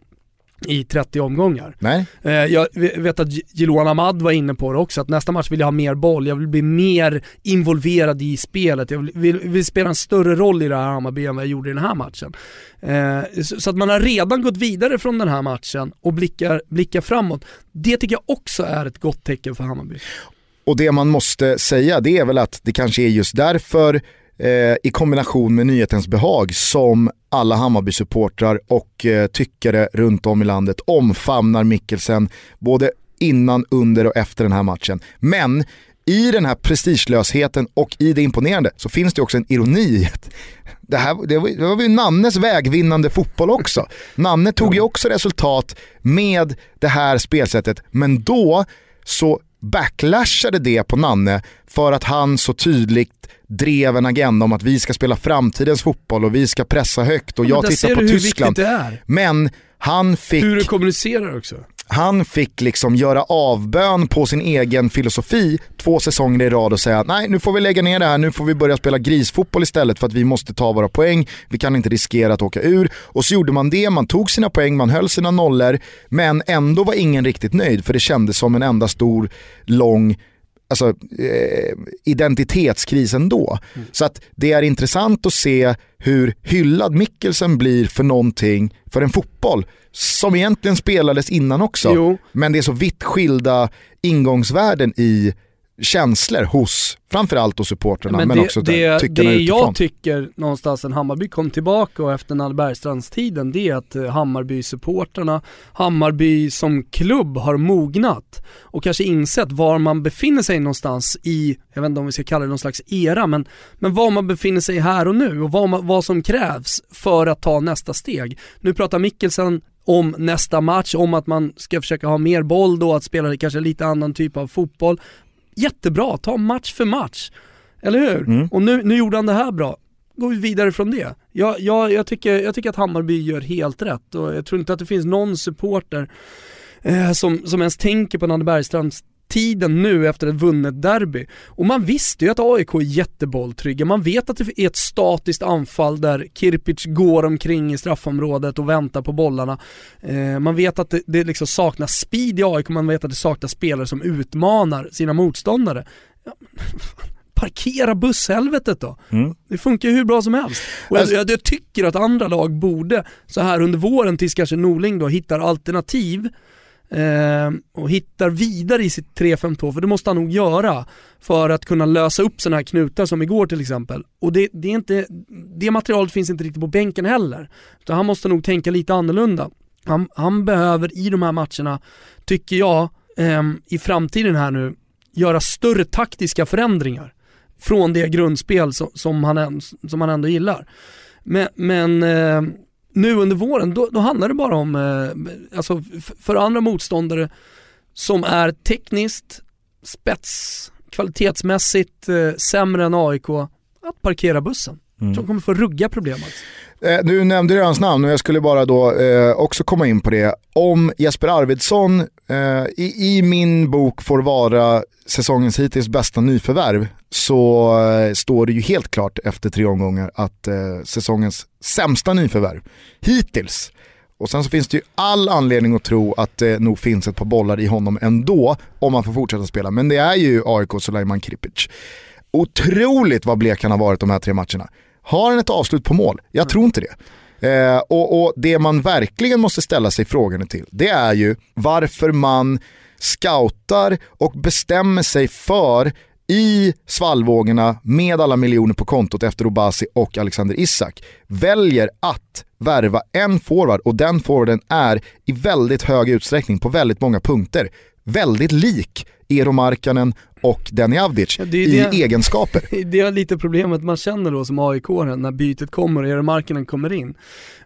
i 30 omgångar. Nej? Eh, Jag vet att Jiloan Ahmad var inne på det också, att nästa match vill jag ha mer boll, jag vill bli mer involverad i spelet, jag vill, vill, vill spela en större roll i det här Hammarby än vad jag gjorde i den här matchen. Eh, Så så att man har redan gått vidare från den här matchen och blickar, blickar framåt. Det tycker jag också är ett gott tecken för Hammarby. Och det man måste säga det är väl att det kanske är just därför eh, i kombination med nyhetens behag som alla Hammarby-supportrar och eh, tyckare runt om i landet omfamnar Mikkelsen både innan, under och efter den här matchen. Men i den här prestigelösheten och i det imponerande så finns det också en ironi i att det, här, det, var, det var ju Nannes vägvinnande fotboll också. Nanne tog ju också resultat med det här spelsättet, men då så backlashade det på Nanne för att han så tydligt drev en agenda om att vi ska spela framtidens fotboll och vi ska pressa högt och Men jag tittar på Tyskland. Men han fick, Hur du kommunicerar också han fick liksom göra avbön på sin egen filosofi två säsonger i rad och säga nej nu får vi lägga ner det här, nu får vi börja spela grisfotboll istället för att vi måste ta våra poäng, vi kan inte riskera att åka ur. Och så gjorde man det, man tog sina poäng, man höll sina nollor men ändå var ingen riktigt nöjd för det kändes som en enda stor, lång alltså, eh, identitetskris ändå. Så att det är intressant att se hur hyllad Mikkelsen blir för någonting, för en fotboll som egentligen spelades innan också. Jo. Men det är så vitt skilda ingångsvärden i känslor hos framförallt hos supportrarna men, men det, också det, tyckarna det utifrån. jag tycker någonstans sen Hammarby kom tillbaka och efter Nalle Bergstrands-tiden, det är att eh, Hammarby-supportrarna, Hammarby som klubb har mognat och kanske insett var man befinner sig någonstans i, jag vet inte om vi ska kalla det någon slags era, men, men var man befinner sig här och nu och vad, man, vad som krävs för att ta nästa steg. Nu pratar Mikkelsen om nästa match, om att man ska försöka ha mer boll då, att spela kanske lite annan typ av fotboll. Jättebra, ta match för match. Eller hur? Mm. Och nu, nu gjorde han det här bra. Går vi vidare från det. Jag, jag, jag, tycker, jag tycker att Hammarby gör helt rätt och jag tror inte att det finns någon supporter eh, som, som ens tänker på Nanne Bergstrands tiden nu efter ett vunnet derby. Och man visste ju att AIK är jättebolltrygga, man vet att det är ett statiskt anfall där Kirpic går omkring i straffområdet och väntar på bollarna. Eh, man vet att det, det liksom saknas speed i AIK, man vet att det saknas spelare som utmanar sina motståndare. Ja, parkera busshelvetet då. Mm. Det funkar ju hur bra som helst. Och jag, Alltså- jag, jag tycker att andra lag borde, så här under våren tills kanske Norling då hittar alternativ eh, och hittar vidare i sitt 3-5-2, för det måste han nog göra för att kunna lösa upp sådana här knutar som igår till exempel. Och det, det, är inte, det materialet finns inte riktigt på bänken heller. Utan han måste nog tänka lite annorlunda. Han, han behöver i de här matcherna, tycker jag, eh, i framtiden här nu, göra större taktiska förändringar från det grundspel som, som, han, som han ändå gillar. Men, men eh, nu under våren, då, då handlar det bara om, eh, alltså för andra motståndare som är tekniskt, spets, kvalitetsmässigt eh, sämre än AIK, att parkera bussen. Mm. De kommer få rugga problem alltså. Eh, du nämnde ju hans namn och jag skulle bara då eh, också komma in på det. Om Jesper Arvidsson eh, i, i min bok får vara säsongens hittills bästa nyförvärv så eh, står det ju helt klart efter tre omgångar att eh, säsongens sämsta nyförvärv hittills. Och sen så finns det ju all anledning att tro att det nog finns ett par bollar i honom ändå om han får fortsätta spela. Men det är ju AIK Suleiman Kripic. Otroligt vad blek han har varit de här tre matcherna. Har han ett avslut på mål? Jag tror inte det. Eh, och, och det man verkligen måste ställa sig frågorna till, det är ju varför man scoutar och bestämmer sig för i svallvågorna med alla miljoner på kontot efter Obasi och Alexander Isak väljer att värva en forward och den forwarden är i väldigt hög utsträckning på väldigt många punkter väldigt lik Eero Markkanen och Deni Avdic Ja, det är i det- egenskaper. Det är lite problemet man känner då som aik när bytet kommer och Eremarkinen kommer in.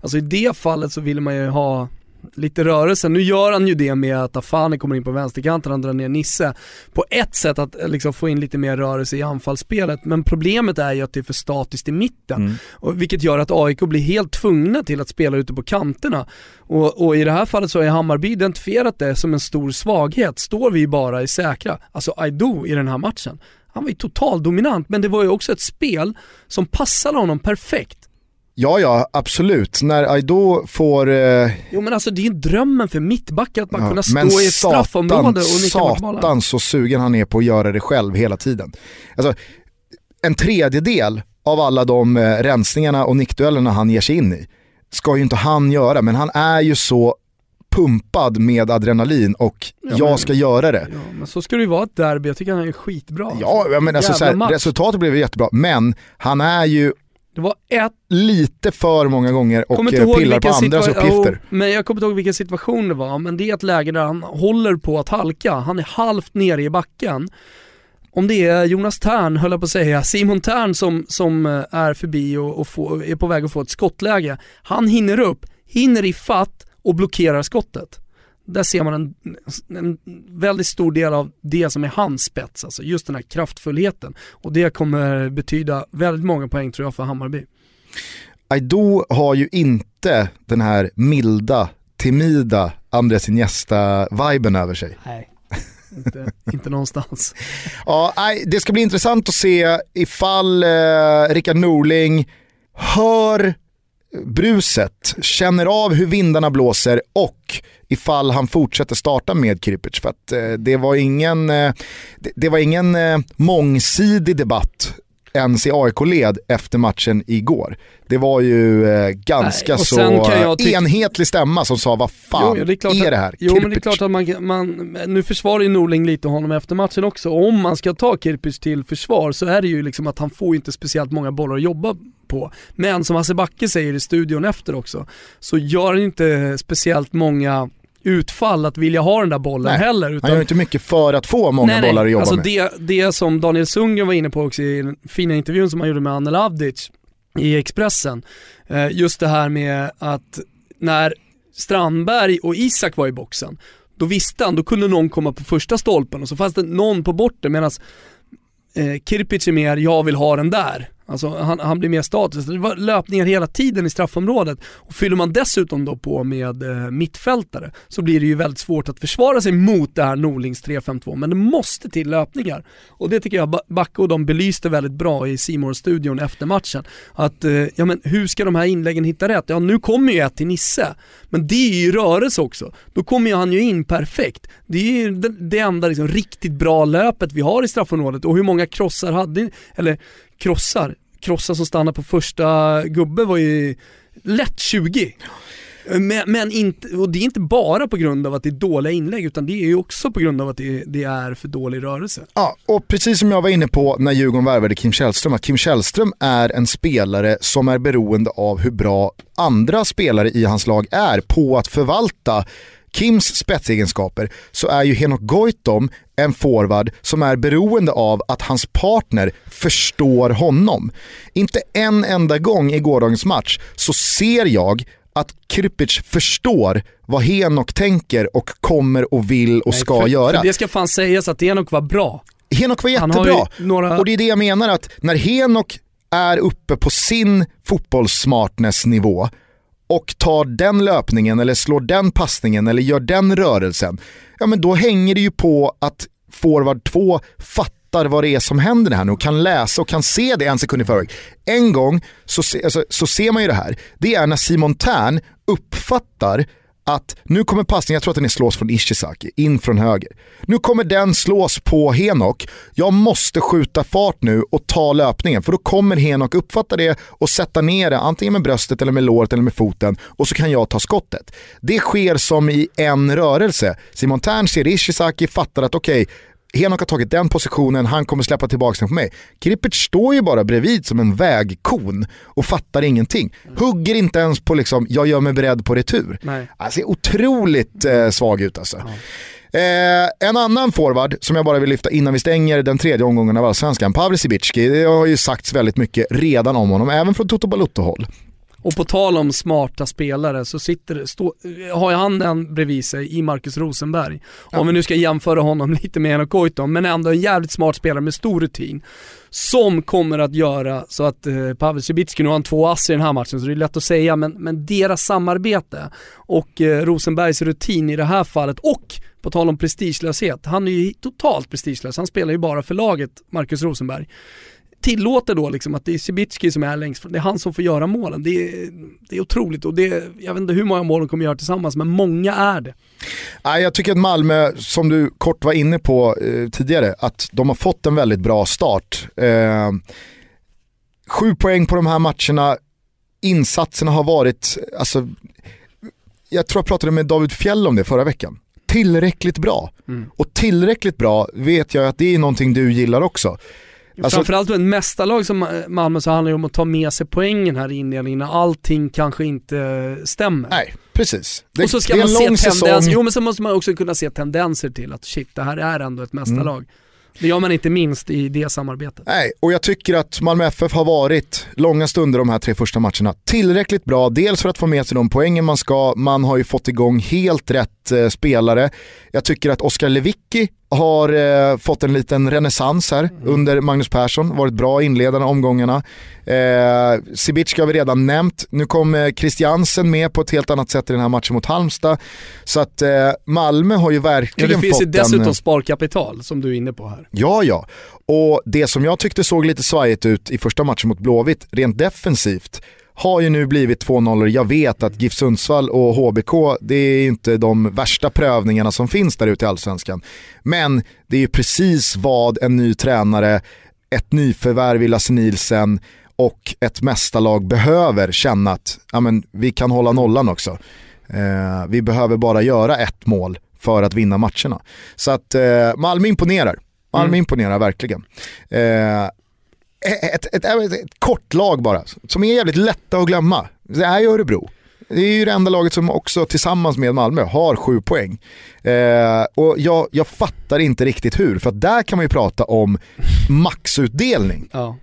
Alltså i det fallet så vill man ju ha lite rörelse. Nu gör han ju det med att Afani kommer in på vänsterkanten, han drar ner Nisse. På ett sätt att eh, liksom få in lite mer rörelse i anfallsspelet, men problemet är ju att det är för statiskt i mitten. Och, vilket gör att AIK blir helt tvungna till att spela ute på kanterna. Och, och i det här fallet så har Hammarby identifierat det som en stor svaghet. Står vi bara i säkra, alltså Aido i den här matchen, han var ju total dominant, men det var ju också ett spel som passade honom perfekt. Ja, ja, absolut. När Aido får... Eh, Jo men alltså det är drömmen för mittbackar att man ja, kunna stå i ett straffområde och nicka bort bollen. satan så sugen han är på att göra det själv hela tiden. Alltså, en tredjedel av alla de eh, rensningarna och nickduellerna han ger sig in i ska ju inte han göra, men han är ju så pumpad med adrenalin och Ja, jag men- ska göra det. Ja men så ska det ju vara ett derby, jag tycker han är skitbra. Ja, ja, men alltså, så Jävla här, match. resultatet blev jättebra, men han är ju Det var ett lite för många gånger och eh, pillar på andras uppgifter. Jo, men jag kommer inte ihåg vilken situation det var, men det är ett läge där han håller på att halka. Han är halvt nere i backen. Om det är Jonas Tern, höll jag på att säga, Simon Tern som, som eh, är förbi och, och få, är på väg att få ett skottläge. Han hinner upp, hinner i fatt och blockerar skottet. Där ser man en, en väldigt stor del av det som är hans spets, alltså just den här kraftfullheten. Och det kommer betyda väldigt många poäng tror jag för Hammarby. Aido har ju inte den här milda, timida Andres Iniesta-viben över sig. Nej, inte, inte någonstans. Ja, nej, det ska bli intressant att se ifall eh, Rickard Norling hör bruset, känner av hur vindarna blåser och ifall han fortsätter starta med Kripic. För att eh, det var ingen, eh, det, det var ingen eh, mångsidig debatt ens i AIK-led efter matchen igår. Det var ju eh, ganska Nej, så enhetlig stämma som sa vad fan Jo, det är, är att, det här? Jo men det är klart att man, man, nu försvarar ju Norling lite honom efter matchen också. Om man ska ta Kirpic till försvar så är det ju liksom att han får inte speciellt många bollar att jobba på. Men som Hasse Backe säger i studion efter också, så gör han inte speciellt många utfall att vilja ha den där bollen Nej, heller. Utan Han gör inte mycket för att få många nej, nej. bollar att jobba alltså med. Det, det som Daniel Sundgren var inne på också i den fina intervjun som han gjorde med Anel Avdic i Expressen. Eh, just det här med att när Strandberg och Isak var i boxen, då visste han, då kunde någon komma på första stolpen och så fanns det någon på bortre medan eh, Kirpic är mer, jag vill ha den där. Alltså han, han blir mer statisk. Det var löpningar hela tiden i straffområdet. Och fyller man dessutom då på med eh, mittfältare så blir det ju väldigt svårt att försvara sig mot det här Norlings 3-5-2. Men det måste till löpningar. Och det tycker jag Backe och de belyste väldigt bra i simor studion efter matchen. Att, eh, ja men hur ska de här inläggen hitta rätt? Ja nu kommer ju ett till Nisse, men det är ju rörelse också. Då kommer ju han ju in perfekt. Det är ju det, det enda liksom riktigt bra löpet vi har i straffområdet och hur många krossar hade, eller krossar, krossar som stannar på första gubbe var ju lätt 20. Men, men inte, och det är inte bara på grund av att det är dåliga inlägg utan det är ju också på grund av att det, det är för dålig rörelse. Ja, och precis som jag var inne på när Djurgården värvade Kim Källström, att Kim Källström är en spelare som är beroende av hur bra andra spelare i hans lag är på att förvalta Kims spetsegenskaper så är ju Henok Goitom en forward som är beroende av att hans partner förstår honom. Inte en enda gång i gårdagens match så ser jag att Krpic förstår vad Henok tänker och kommer och vill och ska för, göra. För det ska fan sägas att det nog var bra. Henok var jättebra. några- Och det är det jag menar att när Henok är uppe på sin fotbollssmartness-nivå och tar den löpningen eller slår den passningen eller gör den rörelsen, ja men då hänger det ju på att forward 2 fattar vad det är som händer här nu och kan läsa och kan se det en sekund i förväg. En gång så, se, alltså, så ser man ju det här, det är när Simon Tern uppfattar att nu kommer passningen, jag tror att den är slås från Ishizaki, in från höger. Nu kommer den slås på Henok. Jag måste skjuta fart nu och ta löpningen för då kommer Henok uppfatta det och sätta ner det antingen med bröstet eller med låret eller med foten och så kan jag ta skottet. Det sker som i en rörelse. Simon Tern ser Ishizaki, fattar att okej, Henok har tagit den positionen, han kommer släppa tillbaka den på mig. Krippic står ju bara bredvid som en vägkon och fattar ingenting. Hugger inte ens på liksom, jag gör mig beredd på retur. Nej. Han ser otroligt eh, svag ut alltså. Eh, en annan forward som jag bara vill lyfta innan vi stänger den tredje omgången av Allsvenskan, Pavel Sibicki. Det har ju sagts väldigt mycket redan om honom, även från Toto Balutto-håll. Och på tal om smarta spelare så sitter, stå, har han den bredvid sig i Marcus Rosenberg. Om vi nu ska jämföra honom lite med Henok Goitom, men ändå en jävligt smart spelare med stor rutin. Som kommer att göra så att eh, Pavel Cibicki, nu har han två ass i den här matchen så det är lätt att säga, men, men deras samarbete och eh, Rosenbergs rutin i det här fallet och på tal om prestigelöshet, han är ju totalt prestigelös, han spelar ju bara för laget, Marcus Rosenberg tillåter då liksom att det är Cibicki som är längst fram, det är han som får göra målen. Det är, det är otroligt och det, jag vet inte hur många mål de kommer göra tillsammans, men många är det. Jag tycker att Malmö, som du kort var inne på eh, tidigare, att de har fått en väldigt bra start. Eh, sju poäng på de här matcherna, insatserna har varit, alltså, jag tror jag pratade med David Fjell om det förra veckan. Tillräckligt bra. Och tillräckligt bra vet jag att det är någonting du gillar också. Alltså- Framförallt med ett mästarlag som Malmö så handlar det om att ta med sig poängen här i inledningen när allting kanske inte stämmer. Nej, precis. Det, och så ska man se tendenser, säsong. jo men så måste man också kunna se tendenser till att shit, det här är ändå ett mästarlag. Mm. Det gör man inte minst i det samarbetet. Nej, och jag tycker att Malmö FF har varit långa stunder de här tre första matcherna tillräckligt bra. Dels för att få med sig de poängen man ska, man har ju fått igång helt rätt eh, spelare. Jag tycker att Oskar Lewicki har eh, fått en liten renässans här under Magnus Persson, varit bra i inledande omgångarna. Eh, Sibicka har vi redan nämnt, nu kom eh, Christiansen med på ett helt annat sätt i den här matchen mot Halmstad. Så att eh, Malmö har ju Ja, verkligen det finns fått ju dessutom en... sparkapital som du är inne på här. Ja, ja. Och det som jag tyckte såg lite svajigt ut i första matchen mot Blåvitt, rent defensivt, har ju nu blivit 2-0. Jag vet att GIF Sundsvall och HBK, det är inte de värsta prövningarna som finns där ute i Allsvenskan. Men det är ju precis vad en ny tränare ett nyförvärv i Lasse Nielsen och ett mästarlag behöver känna att ja, men, vi kan hålla nollan också. Eh, vi behöver bara göra ett mål för att vinna matcherna. Så att eh, Malmö imponerar. Malmö mm. imponerar verkligen. Eh, ett, ett, ett, ett, kort lag bara, som är jävligt lätta att glömma. Det är ju Örebro. Det är ju det enda laget som också tillsammans med Malmö har sju poäng. Eh, och jag, jag fattar inte riktigt hur, för att där kan man ju prata om maxutdelning. Ja.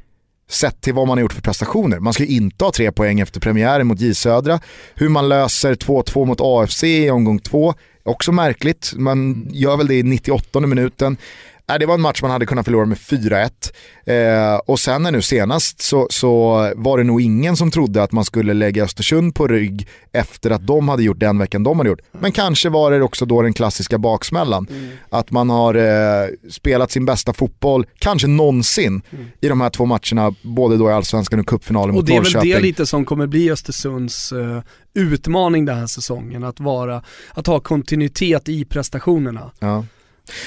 Sett till vad man har gjort för prestationer. Man ska ju inte ha tre poäng efter premiären mot J Södra. Hur man löser 2-2 mot AFC i omgång två, också märkligt. Man gör väl det i 98 minuten. Nej, det var en match man hade kunnat förlora med 4-1. Eh, och sen nu senast så, så, var det nog ingen som trodde att man skulle lägga Östersund på rygg efter att de hade gjort den veckan de hade gjort. Men kanske var det också då den klassiska baksmällan. Mm. Att man har eh, spelat sin bästa fotboll, kanske någonsin, mm. i de här två matcherna, både då i Allsvenskan och cupfinalen mot Norrköping. Och det är väl det lite som kommer bli Östersunds uh, utmaning den här säsongen, att, vara, att ha kontinuitet i prestationerna. Ja.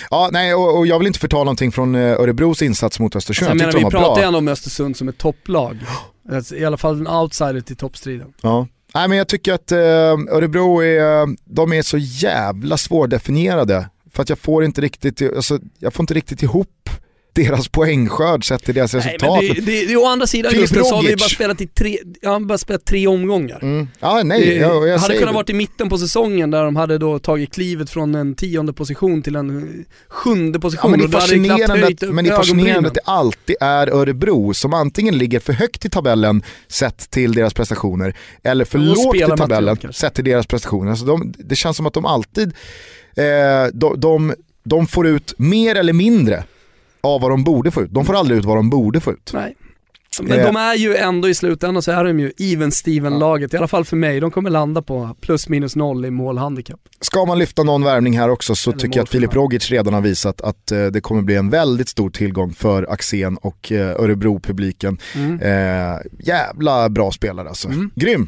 Ja, nej, och, och, jag vill inte förtala någonting från eh, Örebros insats mot Östersund. Alltså, jag, menar, vi pratar ju ändå om Östersund som ett topplag. Alltså, I alla fall en outsider till toppstriden. Ja. Nej men jag tycker att eh, Örebro är, de är så jävla svårdefinierade. För att jag får inte riktigt, alltså, jag får inte riktigt ihop deras poängskörd sett till deras resultat. Nej, men det, det, det, å andra sidan Gusten så har vi bara spelat i tre, ja, bara spelat tre omgångar. Mm. Ja, nej, det jag, jag hade kunnat varit i mitten på säsongen där de hade då tagit klivet från en tionde position till en sjunde position. Ja, men det är fascinerande, att, men det är fascinerande att det alltid är Örebro som antingen ligger för högt i tabellen sett till deras prestationer eller för lågt i tabellen sett till deras prestationer. Alltså de, det känns som att de alltid eh, de, de, de får ut mer eller mindre av vad de borde få ut. De får aldrig ut vad de borde få ut. Nej. Men de är ju ändå i slutändan så är de ju even steven laget i alla fall för mig. De kommer landa på plus minus noll i målhandikapp. Ska man lyfta någon värvning här också så Eller tycker jag att Filip Rogic redan har visat att eh, det kommer bli en väldigt stor tillgång för Axén och eh, Örebro-publiken. Mm. Eh, jävla bra spelare alltså. Mm. Grym!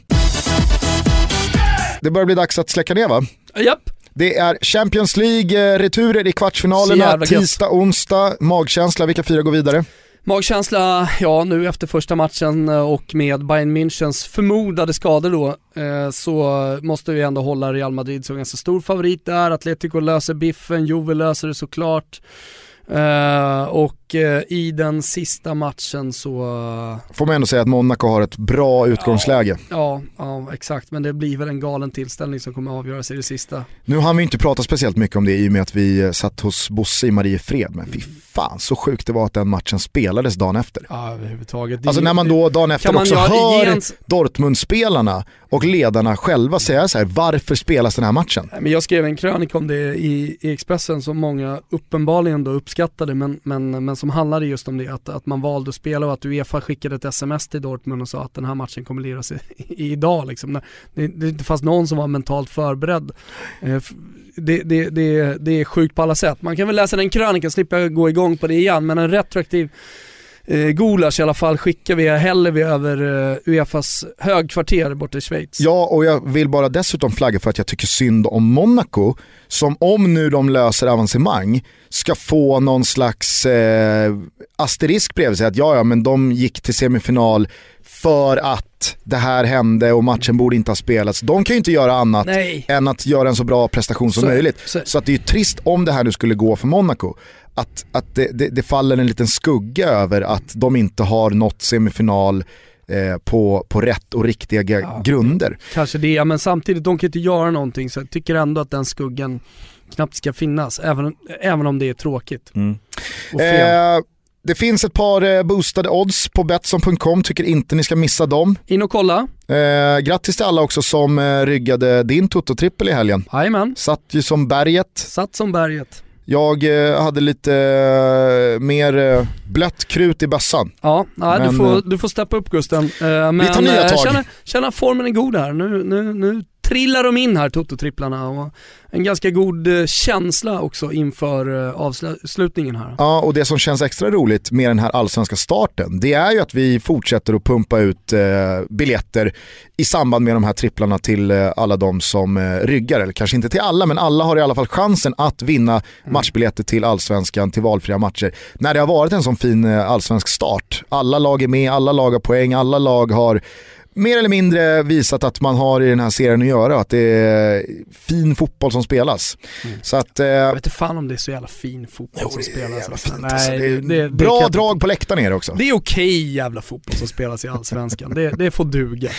Det börjar bli dags att släcka ner va? Japp. Det är Champions League-returer i kvartsfinalerna, tisdag, onsdag. Magkänsla, vilka fyra går vidare? Magkänsla, ja nu efter första matchen eh, och med Bayern Münchens förmodade skador då eh, så måste vi ändå hålla Real Madrid som ganska stor favorit där. Atletico löser biffen, Juve löser det såklart. Uh, och uh, i den sista matchen så... Uh, Får man ändå säga att Monaco har ett bra utgångsläge. Ja, ja, exakt, men det blir väl en galen tillställning som kommer att avgöras i det sista. Nu har vi inte pratat speciellt mycket om det i och med att vi satt hos Bosse i Mariefred, men fy fan så sjukt det var att den matchen spelades dagen efter. Ja, överhuvudtaget. Alltså när man då dagen efter också hör ens... Dortmund-spelarna och ledarna själva säga så här, varför spelas den här matchen? Men jag skrev en krönika om det i, i Expressen som många uppenbarligen då uppskattade, men, men, men som handlade just om det, att, att man valde att spela och att Uefa skickade ett sms till Dortmund och sa att den här matchen kommer liras i, i, idag. Liksom. Det, det inte fanns någon som var mentalt förberedd. Eh, det, det, det, det är sjukt på alla sätt. Man kan väl läsa den krönikan, slippa gå igång på det igen, men en retroaktiv eh, Gulasch i alla fall skickar vi, häller vi över eh, Uefas högkvarter borta i Schweiz. Ja, och jag vill bara dessutom flagga för att jag tycker synd om Monaco, som om nu de löser avancemang, ska få någon slags eh, asterisk bredvid sig, att ja, ja, men de gick till semifinal för att det här hände och matchen borde inte ha spelats. De kan ju inte göra annat Nej. än att göra en så bra prestation som så, möjligt. Så. så. att det är ju trist om det här nu skulle gå för Monaco. Att, att det, det, det faller en liten skugga över att de inte har nått semifinal eh, på, på rätt och riktiga ja, grunder. Kanske det, men samtidigt de kan inte göra någonting så jag tycker ändå att den skuggan knappt ska finnas, även, även om det är tråkigt. Mm. Eh, det finns ett par eh, boostade odds på Betsson.com, tycker inte ni ska missa dem. In och kolla. Eh, grattis till alla också som eh, ryggade din Toto-trippel i helgen. Jajamän. Satt ju som berget. Satt som berget. Jag eh, hade lite eh, mer eh, blött krut i bössan. Ja, nej, men, du, får, du får steppa upp Gusten. men, vi tar nya tag. Känna, känna formen är god här. Nu, nu, nu trillar de in här, Toto-tripplarna. Och en ganska god eh, känsla också inför eh, avslutningen här. Ja, och det som känns extra roligt med den här allsvenska starten, det är ju att vi fortsätter att pumpa ut eh, biljetter i samband med de här tripplarna till eh, alla de som eh, ryggar, eller kanske inte till alla, men alla har i alla fall chansen att vinna mm. matchbiljetter till allsvenskan, till valfria matcher. När det har varit en sån fin eh, allsvensk start. Alla lag är med, alla lag har poäng, alla lag har mer eller mindre visat att man har i den här serien att göra, att det är fin fotboll som spelas. Mm. Så att, eh, jag vet inte fan om det är så jävla fin fotboll jo, som spelas. Jävla fint, Nej, alltså. det är det, bra kan... drag på läktaren är det också. Det är okej jävla fotboll som spelas i Allsvenskan, det, det får duga.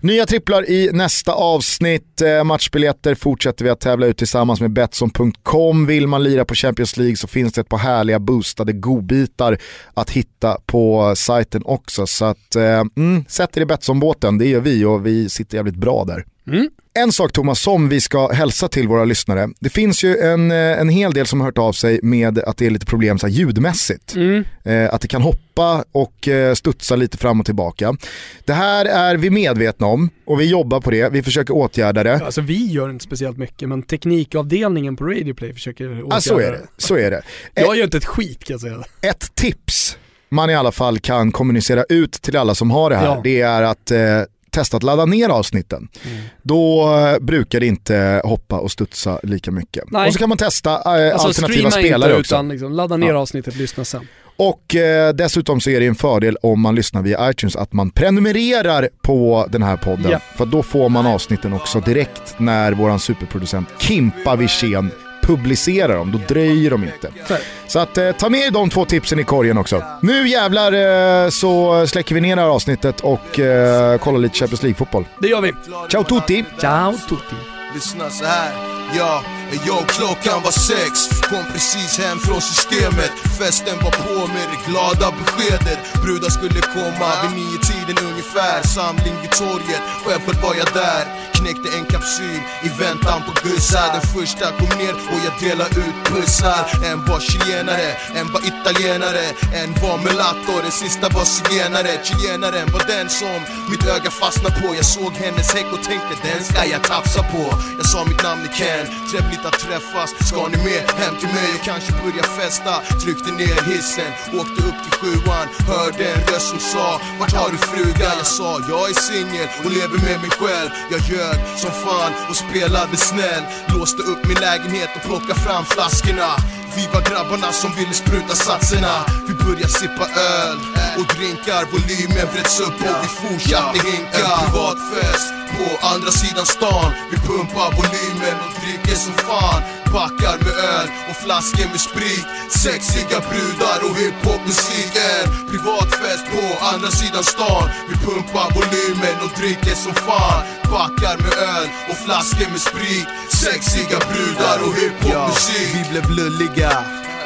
Nya tripplar i nästa avsnitt, eh, matchbiljetter fortsätter vi att tävla ut tillsammans med Betsson.com. Vill man lira på Champions League så finns det ett par härliga boostade godbitar att hitta på sajten också. Så att, eh, mm, sätt er i Betsson-båten båten, det gör vi och vi sitter jävligt bra där. Mm. En sak Thomas som vi ska hälsa till våra lyssnare. Det finns ju en, eh, en hel del som har hört av sig med att det är lite problem så här, ljudmässigt. Mm. Eh, att det kan hoppa och eh, studsa lite fram och tillbaka. Det här är vi medvetna om och vi jobbar på det, vi försöker åtgärda det. Alltså vi gör inte speciellt mycket men teknikavdelningen på Radioplay försöker åtgärda ja, så är det. Så är det. Jag gör inte ett skit kan jag säga. Ett tips man i alla fall kan kommunicera ut till alla som har det här, ja. det är att eh, testa att ladda ner avsnitten. Mm. Då eh, brukar det inte hoppa och studsa lika mycket. Nej. Och så kan man testa eh, alltså, alternativa spelare inte, också. Utan liksom, ladda ner ja. avsnittet, lyssna sen. Och eh, dessutom så är det en fördel om man lyssnar via iTunes att man prenumererar på den här podden. Yeah. För då får man avsnitten också direkt när våran superproducent Kimpa Wirsén publicera dem, då dröjer de inte. Så att eh, ta med de två tipsen i korgen också. Nu jävlar eh, så släcker vi ner det här avsnittet och eh, kollar lite Champions League-fotboll. Det gör vi. Ciao tutti! Ciao tutti! Lyssna så här, ja jag klockan var sex, kom precis hem från systemet. Festen var på med det glada beskedet. Brudar skulle komma vid nio tiden ungefär. Samling vid torget, självklart var jag där. Knäckte en kapsyl i väntan på gussar Den första kom ner och jag delade ut pussar En var chilenare, en var italienare En var mulatto, den sista var zigenare. Chilenaren var den som mitt öga fastnade på. Jag såg hennes häck och tänkte den ska jag tafsa på. Jag sa mitt namn är Ken, trevligt att träffas. Ska ni med hem till mig och kanske börja festa? Tryckte ner hissen, åkte upp till sjuan. Hörde en röst som sa Vart har du frugan? Jag sa jag är singel och lever med mig själv. Jag ljög som fan och spelade snäll. Låste upp min lägenhet och plockade fram flaskorna. Vi var grabbarna som ville spruta satserna. Vi började sippa öl och drinkar. Volymen vreds upp och vi fortsatte hinka. En privatfest på andra sidan stan. Vi pumpar volymen och dricker som fan Backar med öl och flaskor med sprit. Sexiga brudar och hiphopmusik En privatfest på andra sidan stan. Vi pumpar volymen och dricker som fan. Backar med öl och flaskor med sprit. Sexiga brudar och hiphopmusik. Vi blev lulliga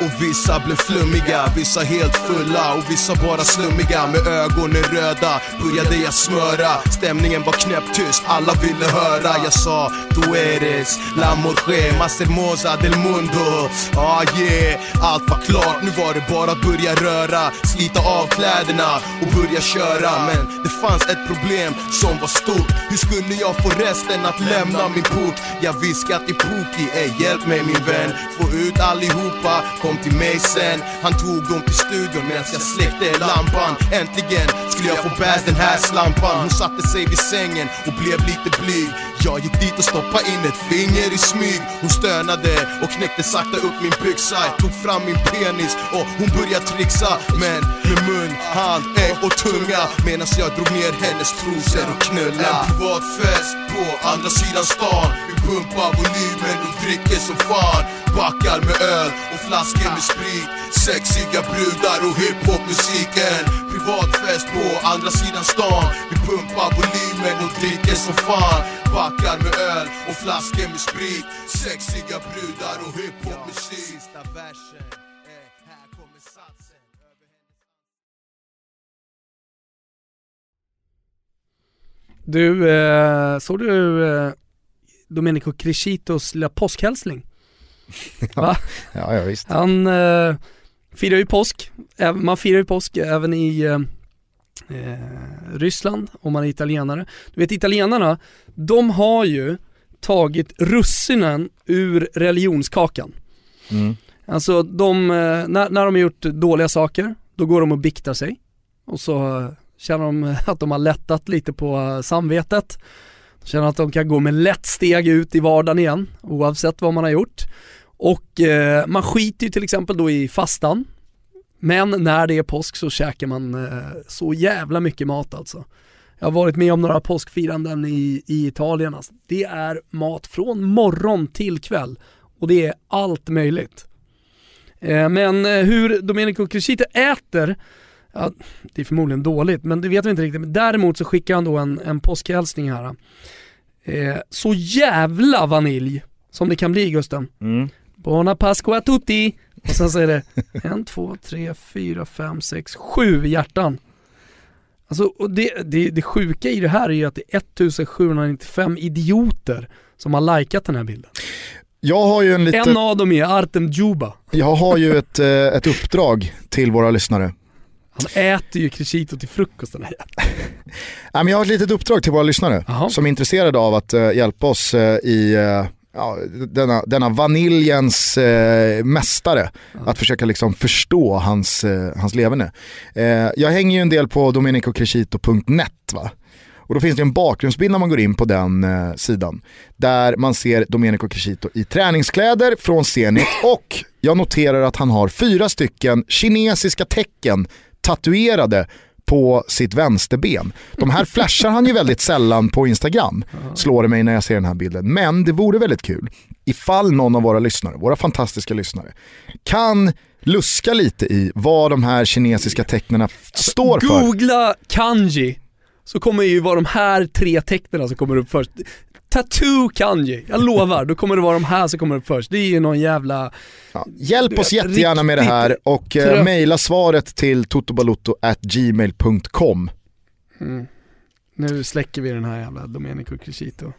och vissa blev flummiga, vissa helt fulla. Och vissa bara slummiga Med ögonen röda. Började jag smöra Stämningen var knäpptyst, alla ville höra. Jag sa du eres la morge, más hermosa del mundo. Ah yeah, allt var klart, nu var det bara att börja röra. Slita av kläderna och börja köra. Men det fanns ett problem som var stort. Hur skulle jag få resten att lämna min port? Jag viskat i Poki, ey hjälp mig min vän. Få ut allihopa kom till mig sen. Han tog dem till studion medan jag släckte lampan. Äntligen skulle jag få bärs den här slampan. Hon satte sig vid sängen och blev lite blyg. Jag gick dit och stoppade in ett finger i smyg. Hon stönade och knäckte sakta upp min byxa. Jag tog fram min penis och hon började trixa. Men med mun, hand ägg och tunga Medan jag drog ner hennes trosor och knulla En privat fest på andra sidan stan pumpar volymen och dricker som fan. Backar med öl och flaskor med sprit. Sexiga brudar och hiphopmusiken. Privatfest på andra sidan stan. Vi pumpar volymen och dricker som fan. Backar med öl och flaskor med sprit. Sexiga brudar och hiphopmusik. Eh, du, eh, såg du eh, Domenico Crescitos lilla påskhälsning? Va? ja, ja, visst. Han eh, firar ju påsk, man firar ju påsk även i eh, eh, Ryssland om man är italienare. Du vet italienarna, de har ju tagit russinen ur religionskakan. Mm. Alltså de, eh, när, när de har gjort dåliga saker, då går de och biktar sig. Och så eh, känner de att de har lättat lite på samvetet. Känner att de kan gå med lätt steg ut i vardagen igen, oavsett vad man har gjort. Och eh, man skiter ju till exempel då i fastan. Men när det är påsk så käkar man eh, så jävla mycket mat alltså. Jag har varit med om några påskfiranden i, i Italien. Alltså. Det är mat från morgon till kväll och det är allt möjligt. Eh, men eh, hur Domenico Crescito äter, ja, det är förmodligen dåligt, men det vet vi inte riktigt. Men däremot så skickar han då en, en påskhälsning här. Eh, så jävla vanilj som det kan bli Gusten. Mm. Buona Pasqua tutti! Och sen så är det en, två, tre, fyra, fem, sex, sju hjärtan. Alltså, och det, det, det sjuka i det här är ju att det är 1795 idioter som har likat den här bilden. Jag har ju en liten... En av dem är Artem Djuba. Jag har ju ett, eh, ett uppdrag till våra lyssnare. Han äter ju Crescito till frukost den här. Nej, men jag har ett litet uppdrag till våra lyssnare Jaha. som är intresserade av att eh, hjälpa oss eh, i ja, denna, denna vaniljens eh, mästare. Att försöka liksom förstå hans, eh, hans leverne. Eh, jag hänger ju en del på domenicocrescito.net va. Och då finns det en bakgrundsbild när man går in på den sidan. Där man ser Domenico Crescito i träningskläder från Zenit och jag noterar att han har fyra stycken kinesiska tecken tatuerade på sitt vänsterben. De här flashar han ju väldigt sällan på Instagram, slår det mig när jag ser den här bilden. Men det vore väldigt kul ifall någon av våra lyssnare, våra fantastiska lyssnare, kan luska lite i vad de här kinesiska tecknen står för. Googla kanji, så kommer ju vara de här tre tecknen som kommer upp först. Tattoo kanji, jag lovar, då kommer det vara de här som kommer upp först. Det är ju någon jävla... Ja, hjälp oss jättegärna med det här och eh, mejla svaret till totobalutto@gmail.com. Nu släcker vi den här jävla Domenico Crescito.